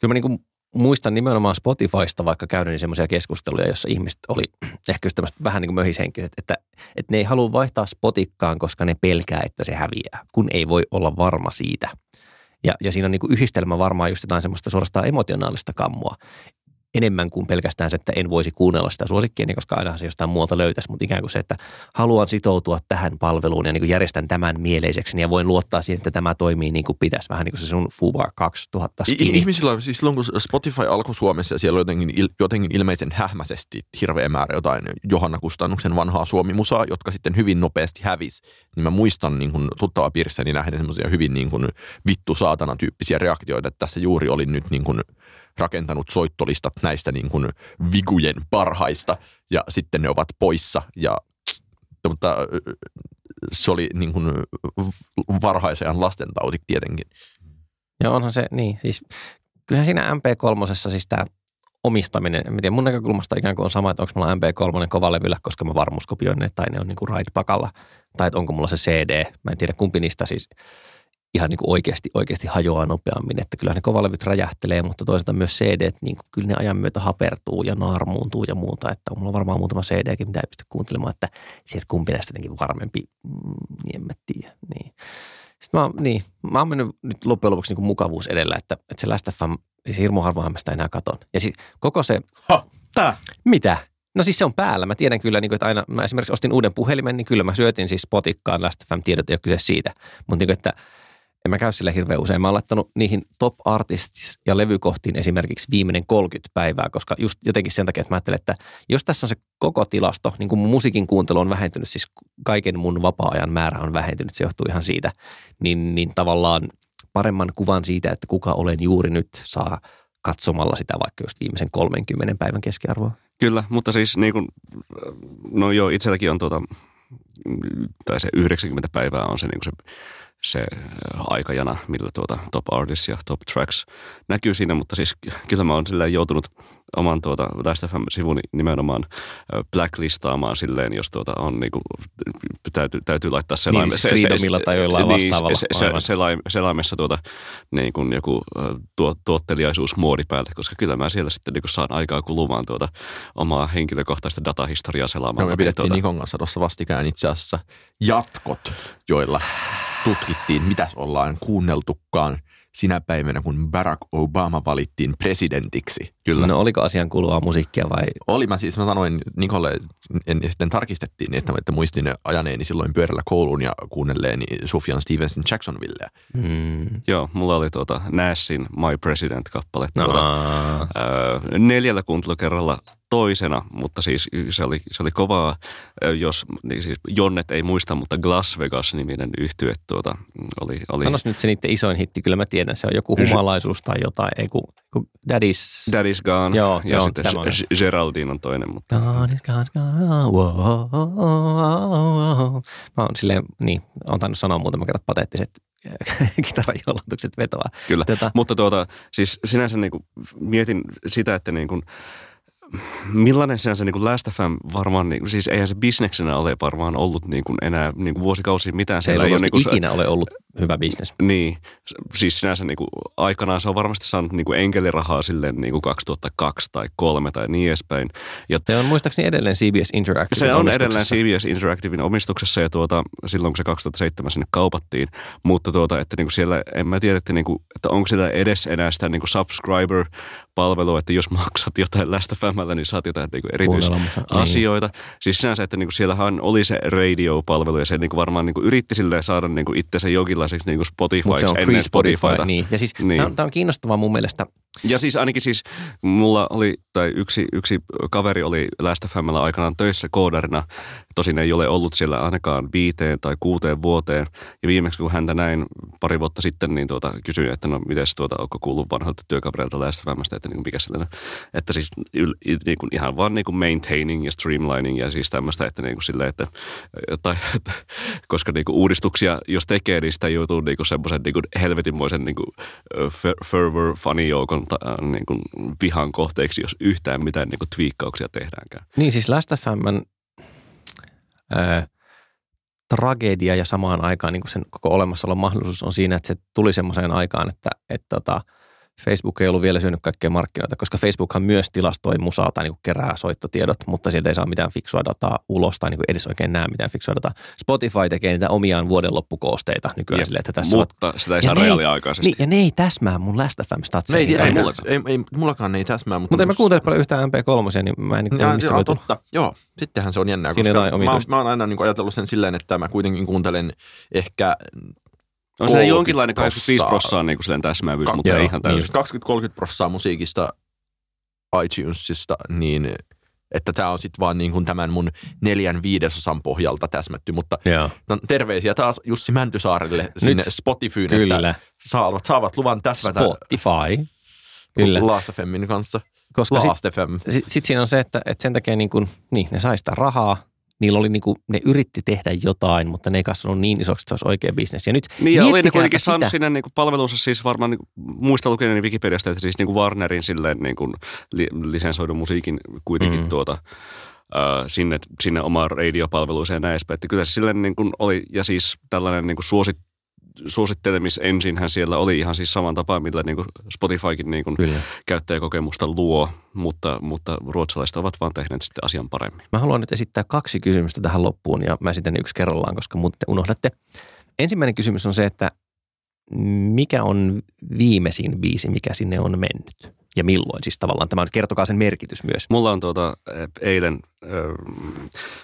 kyllä mä niin kuin muistan nimenomaan Spotifysta vaikka käynyt semmoisia keskusteluja, jossa ihmiset oli ehkä just tämmöiset vähän niin kuin möhishenkiset, että, että ne ei halua vaihtaa Spotikkaan, koska ne pelkää, että se häviää, kun ei voi olla varma siitä. Ja, ja siinä on niin kuin yhdistelmä varmaan just jotain semmoista suorastaan emotionaalista kammua. Enemmän kuin pelkästään se, että en voisi kuunnella sitä suosikkieni, koska aina se jostain muualta löytäisi, mutta ikään kuin se, että haluan sitoutua tähän palveluun ja niin kuin järjestän tämän mieleiseksi ja voin luottaa siihen, että tämä toimii niin kuin pitäisi, vähän niin kuin se sun Fubar 2000 I- skini. Ihmisillä, siis silloin kun Spotify alkoi Suomessa ja siellä oli jotenkin, jotenkin ilmeisen hähmäisesti hirveä määrä jotain Johanna Kustannuksen vanhaa suomimusaa, jotka sitten hyvin nopeasti hävis, niin mä muistan niin kuin tuttava piirissäni nähden semmoisia hyvin niin kuin vittu saatana tyyppisiä reaktioita, että tässä juuri oli nyt niin kuin rakentanut soittolistat näistä niin kuin vigujen parhaista ja sitten ne ovat poissa ja mutta se oli niin kuin varhaisajan lastentauti tietenkin. Ja onhan se, niin, siis kyllähän siinä MP3 siis tämä omistaminen, en tiedä, mun näkökulmasta ikään kuin on sama, että onko mulla MP3 kovalevyllä, koska mä varmuuskopioin ne, tai ne on niin kuin ride-pakalla, tai että onko mulla se CD, mä en tiedä kumpi niistä siis ihan niin kuin oikeasti, oikeasti hajoaa nopeammin, että kyllä ne kovalevyt räjähtelee, mutta toisaalta myös CD, niin kuin, kyllä ne ajan myötä hapertuu ja naarmuuntuu ja muuta, että on mulla varmaan muutama CD-kin, mitä ei pysty kuuntelemaan, että sieltä kumpi näistä jotenkin varmempi, mm, niin en mä tiedä, niin. Sitten mä, niin, mä oon mennyt nyt loppujen lopuksi niin kuin mukavuus edellä, että, että se Last FM, siis hirmu harvoin mä sitä enää katon. Ja siis koko se, Ha, tää. mitä? No siis se on päällä. Mä tiedän kyllä, niin kuin, että aina, mä esimerkiksi ostin uuden puhelimen, niin kyllä mä syötin siis Spotikkaan Last FM-tiedot, ei ole kyse siitä. Mutta niin kuin, että en mä käy sille hirveän usein. Mä oon laittanut niihin top artists ja levykohtiin esimerkiksi viimeinen 30 päivää, koska just jotenkin sen takia, että mä ajattelen, että jos tässä on se koko tilasto, niin kuin mun musiikin kuuntelu on vähentynyt, siis kaiken mun vapaa-ajan määrä on vähentynyt, se johtuu ihan siitä, niin, niin tavallaan paremman kuvan siitä, että kuka olen juuri nyt saa katsomalla sitä vaikka just viimeisen 30 päivän keskiarvoa. Kyllä, mutta siis niin kuin, no joo, itselläkin on tuota, tai se 90 päivää on se, niin kuin se, se aikajana, millä tuota top artists ja top tracks näkyy siinä, mutta siis kyllä mä oon silleen joutunut oman tuota Last FM-sivun nimenomaan ö, blacklistaamaan silleen, jos tuota on niin kuin, täytyy, täytyy laittaa selaime, Niin, siis Freedomilla tai jollain vastaavalla, Se, se, selaim, selaimessa tuota, niin kuin joku ö, tuo, tuotteliaisuusmoodi päälle, koska kyllä mä siellä sitten niin saan aikaa kulumaan tuota omaa henkilökohtaista datahistoriaa selaamaan. No, me pidettiin Nikon kanssa tuossa vastikään itse asiassa jatkot, joilla tutkittiin, mitäs ollaan kuunneltukaan sinä päivänä, kun Barack Obama valittiin presidentiksi. Kyllä. No oliko asian kuuluvaa musiikkia vai? Oli mä siis, mä sanoin Nikolle, en, sitten tarkistettiin, että, että muistin ajaneeni silloin pyörällä kouluun ja kuunnelleeni Sufjan Stevenson Jacksonvillea. Hmm. Joo, mulla oli tuota Nassin My President-kappale No, tuota, öö, neljällä kuuntelukerralla toisena, mutta siis se oli, se oli kovaa, jos niin siis Jonnet ei muista, mutta Glass Vegas-niminen yhtye tuota, oli, oli Sanos nyt se niiden isoin hitti, kyllä mä tiedän, se on joku humalaisuus tai jotain, ei kun, kun Daddy's... Daddy's Gone Joo, se ja on sitten G- Geraldine on toinen, mutta Daddy's gone, gone, wow. Mä oon silleen, niin, on tainnut sanoa muutaman kerran pateettiset kitarajollotukset vetoa. Kyllä, Tätä, mutta tuota, siis sinänsä niin kuin mietin sitä, että niin kuin, millainen sinänsä niin kuin Last FM varmaan, niin kuin, siis eihän se bisneksenä ole varmaan ollut niin kuin enää niin kuin vuosikausia mitään. se ei ole niin kuin, ikinä ole ollut hyvä bisnes. Niin, siis sinänsä niin kuin, aikanaan se on varmasti saanut niin kuin enkelirahaa silleen niin kuin 2002 tai 3 tai niin edespäin. Ja Se on muistaakseni edelleen CBS Interactive se on edelleen CBS Interactivein omistuksessa ja tuota, silloin kun se 2007 sinne kaupattiin, mutta tuota, että niinku siellä, en mä tiedä, että, niinku, että onko siellä edes enää sitä niinku subscriber-palvelua, että jos maksat jotain Last FMllä, niin saat jotain Kuunnella musaa. erityisasioita. Siis sinänsä, että niinku siellähän oli se radio-palvelu ja se niinku varmaan niinku yritti silleen saada niinku itsensä jonkinlaiseksi niinku Spotifyksi ennen free Spotify, Spotifyta. niin. Ja siis Niin. niin. tämä on, on kiinnostavaa mun mielestä. Ja siis ainakin siis mulla oli, tai yksi, yksi kaveri oli Last FMllä aikanaan töissä koodarina. Tosin ei ole ollut siellä ainakaan viiteen tai kuuteen vuoteen. Ja viimeksi kun häntä näin pari vuotta sitten, niin tuota, kysyin, että no mites tuota, onko kuullut vanhoilta työkavereilta Last FMstä, että niin kuin mikä sellainen, että siis yl, niin kuin ihan vaan niin kuin maintaining ja streamlining ja siis tämmöistä, että niin kuin silleen, että, tai, että koska niin kuin uudistuksia jos tekee, niin sitä joutuu niin kuin semmoisen niin kuin helvetinmoisen niin kuin fer- fervor fanijoukon ta- niin kuin vihan kohteeksi, jos yhtään mitään niin kuin twiikkauksia tehdäänkään. Niin siis Last FMn ää, tragedia ja samaan aikaan niin kuin sen koko olemassaolon mahdollisuus on siinä, että se tuli semmoiseen aikaan, että, että tota, Facebook ei ollut vielä syönyt kaikkea markkinoita, koska Facebookhan myös tilastoi musaa tai niin kerää soittotiedot, mutta sieltä ei saa mitään fiksua dataa ulos tai niin edes oikein näe mitään fiksua dataa. Spotify tekee niitä omiaan vuoden loppukoosteita nykyään Jep, silleen, että tässä Mutta ovat, sitä ei Ja saa ne reaaliaikaisesti. niin, ja ne ei täsmää mun Last FM No ei, ei, ei, ei, mullakaan ei täsmää. Mutta, mutta en mä kuuntele paljon yhtään MP3, niin mä en niin Ja, tiedä, mistä ja, totta. Joo, sittenhän se on jännää, koska mä, mä oon aina niin ajatellut sen silleen, että mä kuitenkin kuuntelen ehkä On se 30 jonkinlainen 85 prossaa. prossaa niin kuin silleen täsmäävyys, Ka- mutta joo, ei ihan täysin. niin 20-30 prosenttia musiikista iTunesista, niin että tämä on sitten vaan niin kuin tämän mun neljän viidesosan pohjalta täsmätty, mutta Joo, no, terveisiä taas Jussi Mäntysaarelle sinne Spotifyyn, että kyllä. saavat, saavat luvan täsmätä Spotify. Kyllä, Last FMin kanssa. koska sit, Last FM. Sitten sit siinä on se, että, että sen takia niin kuin, niin, ne sai sitä rahaa, niillä oli niin kuin, ne yritti tehdä jotain, mutta ne ei kasvanut niin isoksi, että se olisi oikea bisnes. Ja nyt Niin, ja oli ne kuitenkin saanut sitä. sinne niin kuin palvelunsa siis varmaan, niin muista lukeneeni Wikipediasta, että siis niin kuin Warnerin silleen niin kuin li, lisensoidun musiikin kuitenkin Mm. tuota, sinne, sinne omaan radiopalveluiseen ja näin edespäin. Että Kyllä se silleen niin kuin oli, ja siis tällainen niin kuin suosit, suosittelemisensinhän siellä oli ihan siis saman tapaan, millä niin kuin Spotifykin niin kuin Kyllä. käyttäjäkokemusta luo, mutta, mutta ruotsalaiset ovat vaan tehneet sitten asian paremmin. Mä haluan nyt esittää kaksi kysymystä tähän loppuun ja mä esitän yksi kerrallaan, koska muuten te unohdatte. Ensimmäinen kysymys on se, että mikä on viimeisin biisi, mikä sinne on mennyt? Ja milloin siis tavallaan? Tämä kertokaa sen merkitys myös. Mulla on tuota, eh, eilen äh,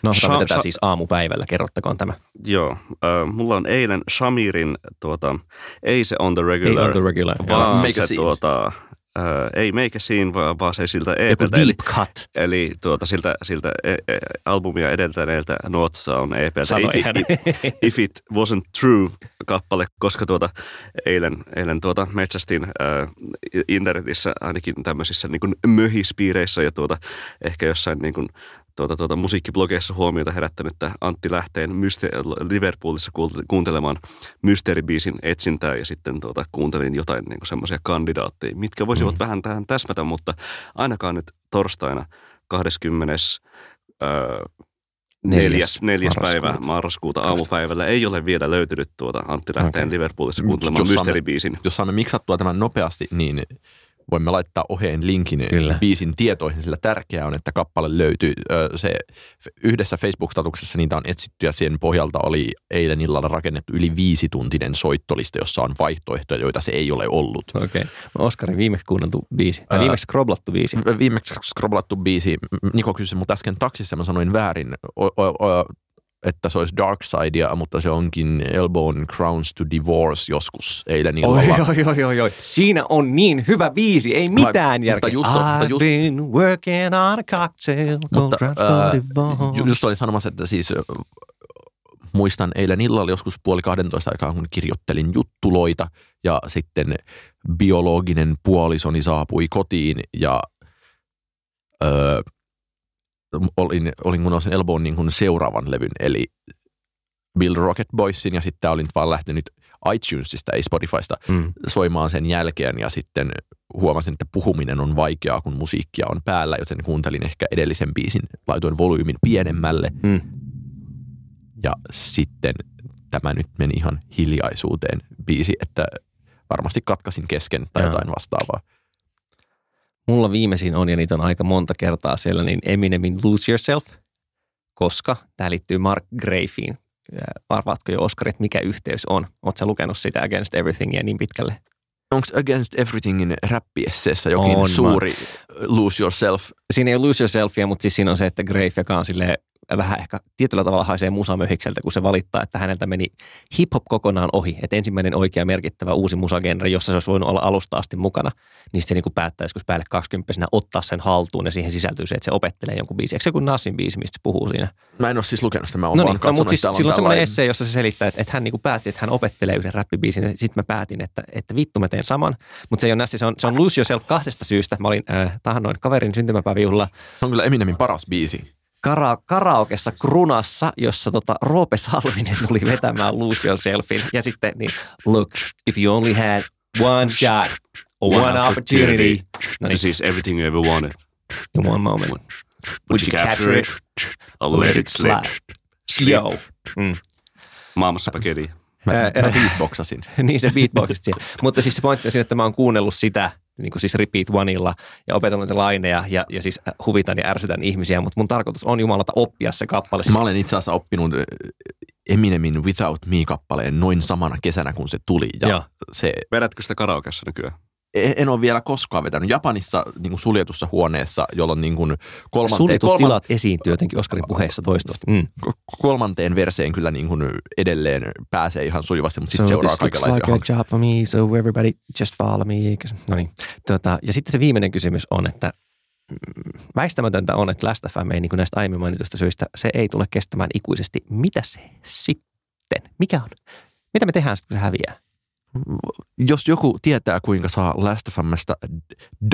No, Sha- Sha- siis aamupäivällä, kerrottakoon tämä. Joo, äh, mulla on eilen Shamirin, tuota, ei se on the Ei regular, on the regular. vaan Make se tuota, äh, ei a scene, vaan, vaan se siltä Joku EPltä, eli, deep cut. eli tuota, siltä, siltä e, e, albumia edeltäneeltä North Sound EPltä, if, it, if it wasn't true kappale, koska tuota, eilen, eilen tuota, metsästin äh, internetissä ainakin tämmöisissä niin kuin möhispiireissä ja tuota, ehkä jossain niin kuin, tuota, tuota, musiikkiblogeissa huomiota herättänyttä Antti Lähteen myste- Liverpoolissa kuunt- kuuntelemaan mysteeribiisin etsintää ja sitten tuota, kuuntelin jotain niin semmoisia kandidaatteja, mitkä voisivat mm. vähän tähän täsmätä, mutta ainakaan nyt torstaina 20. Öö, Neljäs neljäs, neljäs päivä marraskuuta. marraskuuta aamupäivällä ei ole vielä löytynyt tuota Antti Lähteen Okei. Liverpoolissa Jos kuuntelemaan saamme- mysteeribiisin. Jos saamme miksattua tämän nopeasti, niin voimme laittaa oheen linkin Kyllä. biisin tietoihin, sillä tärkeää on, että kappale löytyy. Se yhdessä Facebook-statuksessa niitä on etsitty ja sen pohjalta oli eilen illalla rakennettu yli viisituntinen soittolista, jossa on vaihtoehtoja, joita se ei ole ollut. Okei. Okay. Oskarin viimeksi kuunneltu biisi, tai viimeksi scroblattu biisi. Viimeksi scrollattu biisi, Niko kysyi mut äsken taksissa, mä sanoin väärin, o, o, o, että se olisi Dark Sidea, mutta se onkin Elbow Crowns to Divorce joskus eilen illalla. Oi, oi, oi, oi. Siinä on niin hyvä biisi, ei mitään mutta järkeä. just- mutta I've just- been working on a cocktail Mutta ju- just olin sanomassa, että siis muistan eilen illalla joskus puoli 12 aikaa, kun kirjoittelin juttuloita ja sitten biologinen puolisoni saapui kotiin ja olin, olin kun sen Elbown niin kuin seuraavan levyn, eli Bill Rocket Boysin ja sitten olin vaan lähtenyt iTunesista, ei Spotifysta, Mm. soimaan sen jälkeen ja sitten huomasin, että puhuminen on vaikeaa, kun musiikkia on päällä, joten kuuntelin ehkä edellisen biisin, laitoin volyymin pienemmälle Mm. ja sitten tämä nyt meni ihan hiljaisuuteen biisi, että varmasti katkasin kesken tai jotain vastaavaa. Mulla viimeisin on, ja niitä on aika monta kertaa siellä, niin Eminemin Lose Yourself, koska tämä liittyy Mark Grafeen. Arvaatko jo, Oskarit, mikä yhteys on? Oletko lukenut sitä Against Everythingia niin pitkälle? Onko Against Everythingin räppiesseessä jokin On, suuri Lose Yourself? Siinä ei ole Lose Yourselfia, mutta siis siinä on se, että Grave, joka on silleen vähän ehkä tietyllä tavalla haisee musamöhikseltä, kun se valittaa, että häneltä meni hip-hop kokonaan ohi. Että ensimmäinen oikea merkittävä uusi musagenre, jossa se olisi voinut olla alusta asti mukana, niin sitten se niin päättää joskus päälle 20 ottaa sen haltuun ja siihen sisältyy se, että se opettelee jonkun biisin. Eikö se joku Nassin biisi, mistä se puhuu siinä? Mä en ole siis lukenut sitä, mä oon No niin, no, mutta siis silloin on semmoinen tällainen- esse, jossa se selittää, että, että hän niin päätti, että hän opettelee yhden räppibiisin. Sitten mä päätin, että, että vittu mä teen saman. Mutta se ei ole nässi, se on, se on Lose Yourself kahdesta syystä. Mä olin äh, tahannoin kaverin syntymäpäiväjuhla Se on kyllä Eminemin paras biisi. Kara, karaokessa Krunassa, jossa tota, Roope Salminen tuli vetämään Lose Yourselfin. Ja sitten niin, look, if you only had one shot or one opportunity. No niin, This is everything you ever wanted. in one moment. Would you capture it? I'll let it slip. Slip. Yo. Mm. Maailmassa pakeli. Mä, mä beatboxasin. niin se beatboxit siellä. Mutta siis se pointti on siinä, että mä oon kuunnellut sitä niin kuin siis repeat oneilla ja opetellut niitä laineja ja, ja siis huvitan ja ärsytän ihmisiä, mutta mun tarkoitus on jumalata oppia se kappale. Siis Mä olen itse asiassa oppinut äh, Eminemin Without Me-kappaleen noin samana kesänä, kun se tuli. Ja Joo. se, Vedätkö sitä karaokeessa nykyään? En en ole vielä koskaan vetänyt. Japanissa niin kuin suljetussa huoneessa, jolloin niin kuin kolmanteen, Suljetut kolman, tilat esiintyy jotenkin Oskarin puheessa toistuvasti. Mm. kolmanteen verseen kyllä niin kuin edelleen pääsee ihan sujuvasti, mutta sitten so seuraa kaikenlaisia like a job for me, so everybody just follow me. No niin. Tota, ja sitten se viimeinen kysymys on, että mm, väistämätöntä on, että Last FM ei niin kuin näistä aiemmin mainitusta syistä, se ei tule kestämään ikuisesti. Mitä se sitten? Mikä on? Mitä me tehdään sitten, kun se häviää? Jos joku tietää, kuinka saa Last.fmstä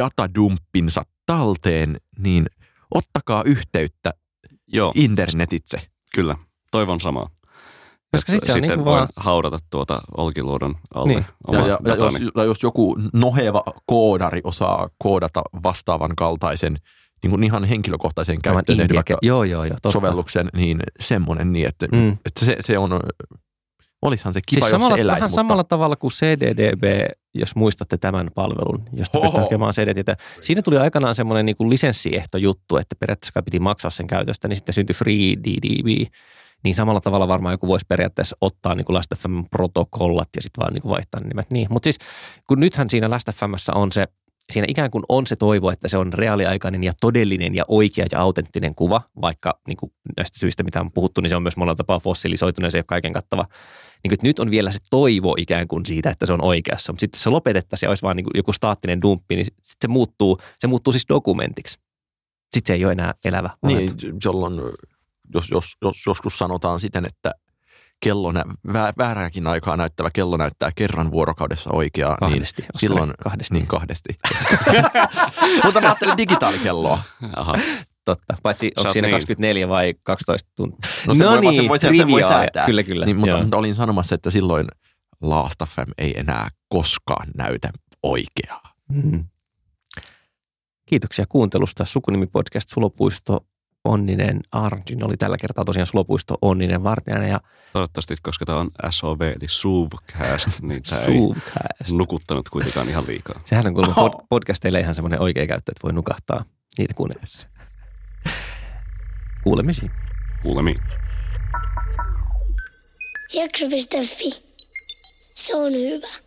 datadumppinsa talteen, niin ottakaa yhteyttä Joo, internetitse. kyllä. Toivon samaa. Koska sit se on sitten niinku voin vaan- haudata tuota olkiluodon alle Niin. Ja, ja, ja, jos, datani. ja jos joku noheva koodari osaa koodata vastaavan kaltaisen niin kuin ihan henkilökohtaisen käyttöön vaikka Joo, joo, joo. Totta. sovelluksen, niin semmoinen niin, että, Mm. että se, se on, olisihan se kiva, Siis jos samalla, se eläisi, vähän mutta samalla tavalla kuin CDDB, jos muistatte tämän palvelun, josta Hoho. pystyy hakemaan cd Siinä tuli aikanaan semmoinen niin lisenssiehto juttu, että periaatteessa piti maksaa sen käytöstä, niin sitten syntyi Free DDB. Niin samalla tavalla varmaan joku voisi periaatteessa ottaa niin Last FM protokollat ja sitten vaan niin vaihtaa ne nimet. Niin. Mutta siis kun nythän siinä Last FMssä on se, siinä ikään kuin on se toivo, että se on reaaliaikainen ja todellinen ja oikea ja autenttinen kuva, vaikka niin kuin näistä syistä, mitä on puhuttu, niin se on myös monella tapaa fossilisoitunut ja se ei ole kaiken kattava. Niin kuin, nyt on vielä se toivo ikään kuin siitä, että se on oikeassa, mutta sitten jos se lopetettaisiin ja olisi vaan niin joku staattinen dumppi, niin sitten se muuttuu, se muuttuu siis dokumentiksi. Sitten se ei ole enää elävä. niin, jolloin jos, jos, jos joskus sanotaan siten, että kello väärääkin aikaa näyttävä kello näyttää kerran vuorokaudessa oikeaa, Kahdesti. niin Oskari, silloin kahdesti. Niin kahdesti. Mutta mä ajattelin digitaalikelloa. Aha. Totta. Paitsi onko siinä niin. 24 vai 12 tuntia. No se voi- niin, sen voi- sen- sen voi triviaa. säätää. Kyllä, kyllä. Niin, mutta, Joo. mutta olin sanomassa, että silloin Last FM ei enää koskaan näytä oikeaa. Mm. Kiitoksia kuuntelusta. Sukunimi-podcast Sulopuisto Onninen Arjin oli tällä kertaa tosiaan Sulopuisto Onninen Vartijana ja Toivottavasti, koska tämä on SOV, eli SUVcast, niin tämä ei Suuvcast. nukuttanut kuitenkaan ihan liikaa. Sehän on kuulemma pod- podcasteille ihan semmoinen oikea käyttö, että voi nukahtaa niitä kuunnellessa. Kuulemisiin. Kuulemiin. Jakso.fi. Se on hyvä.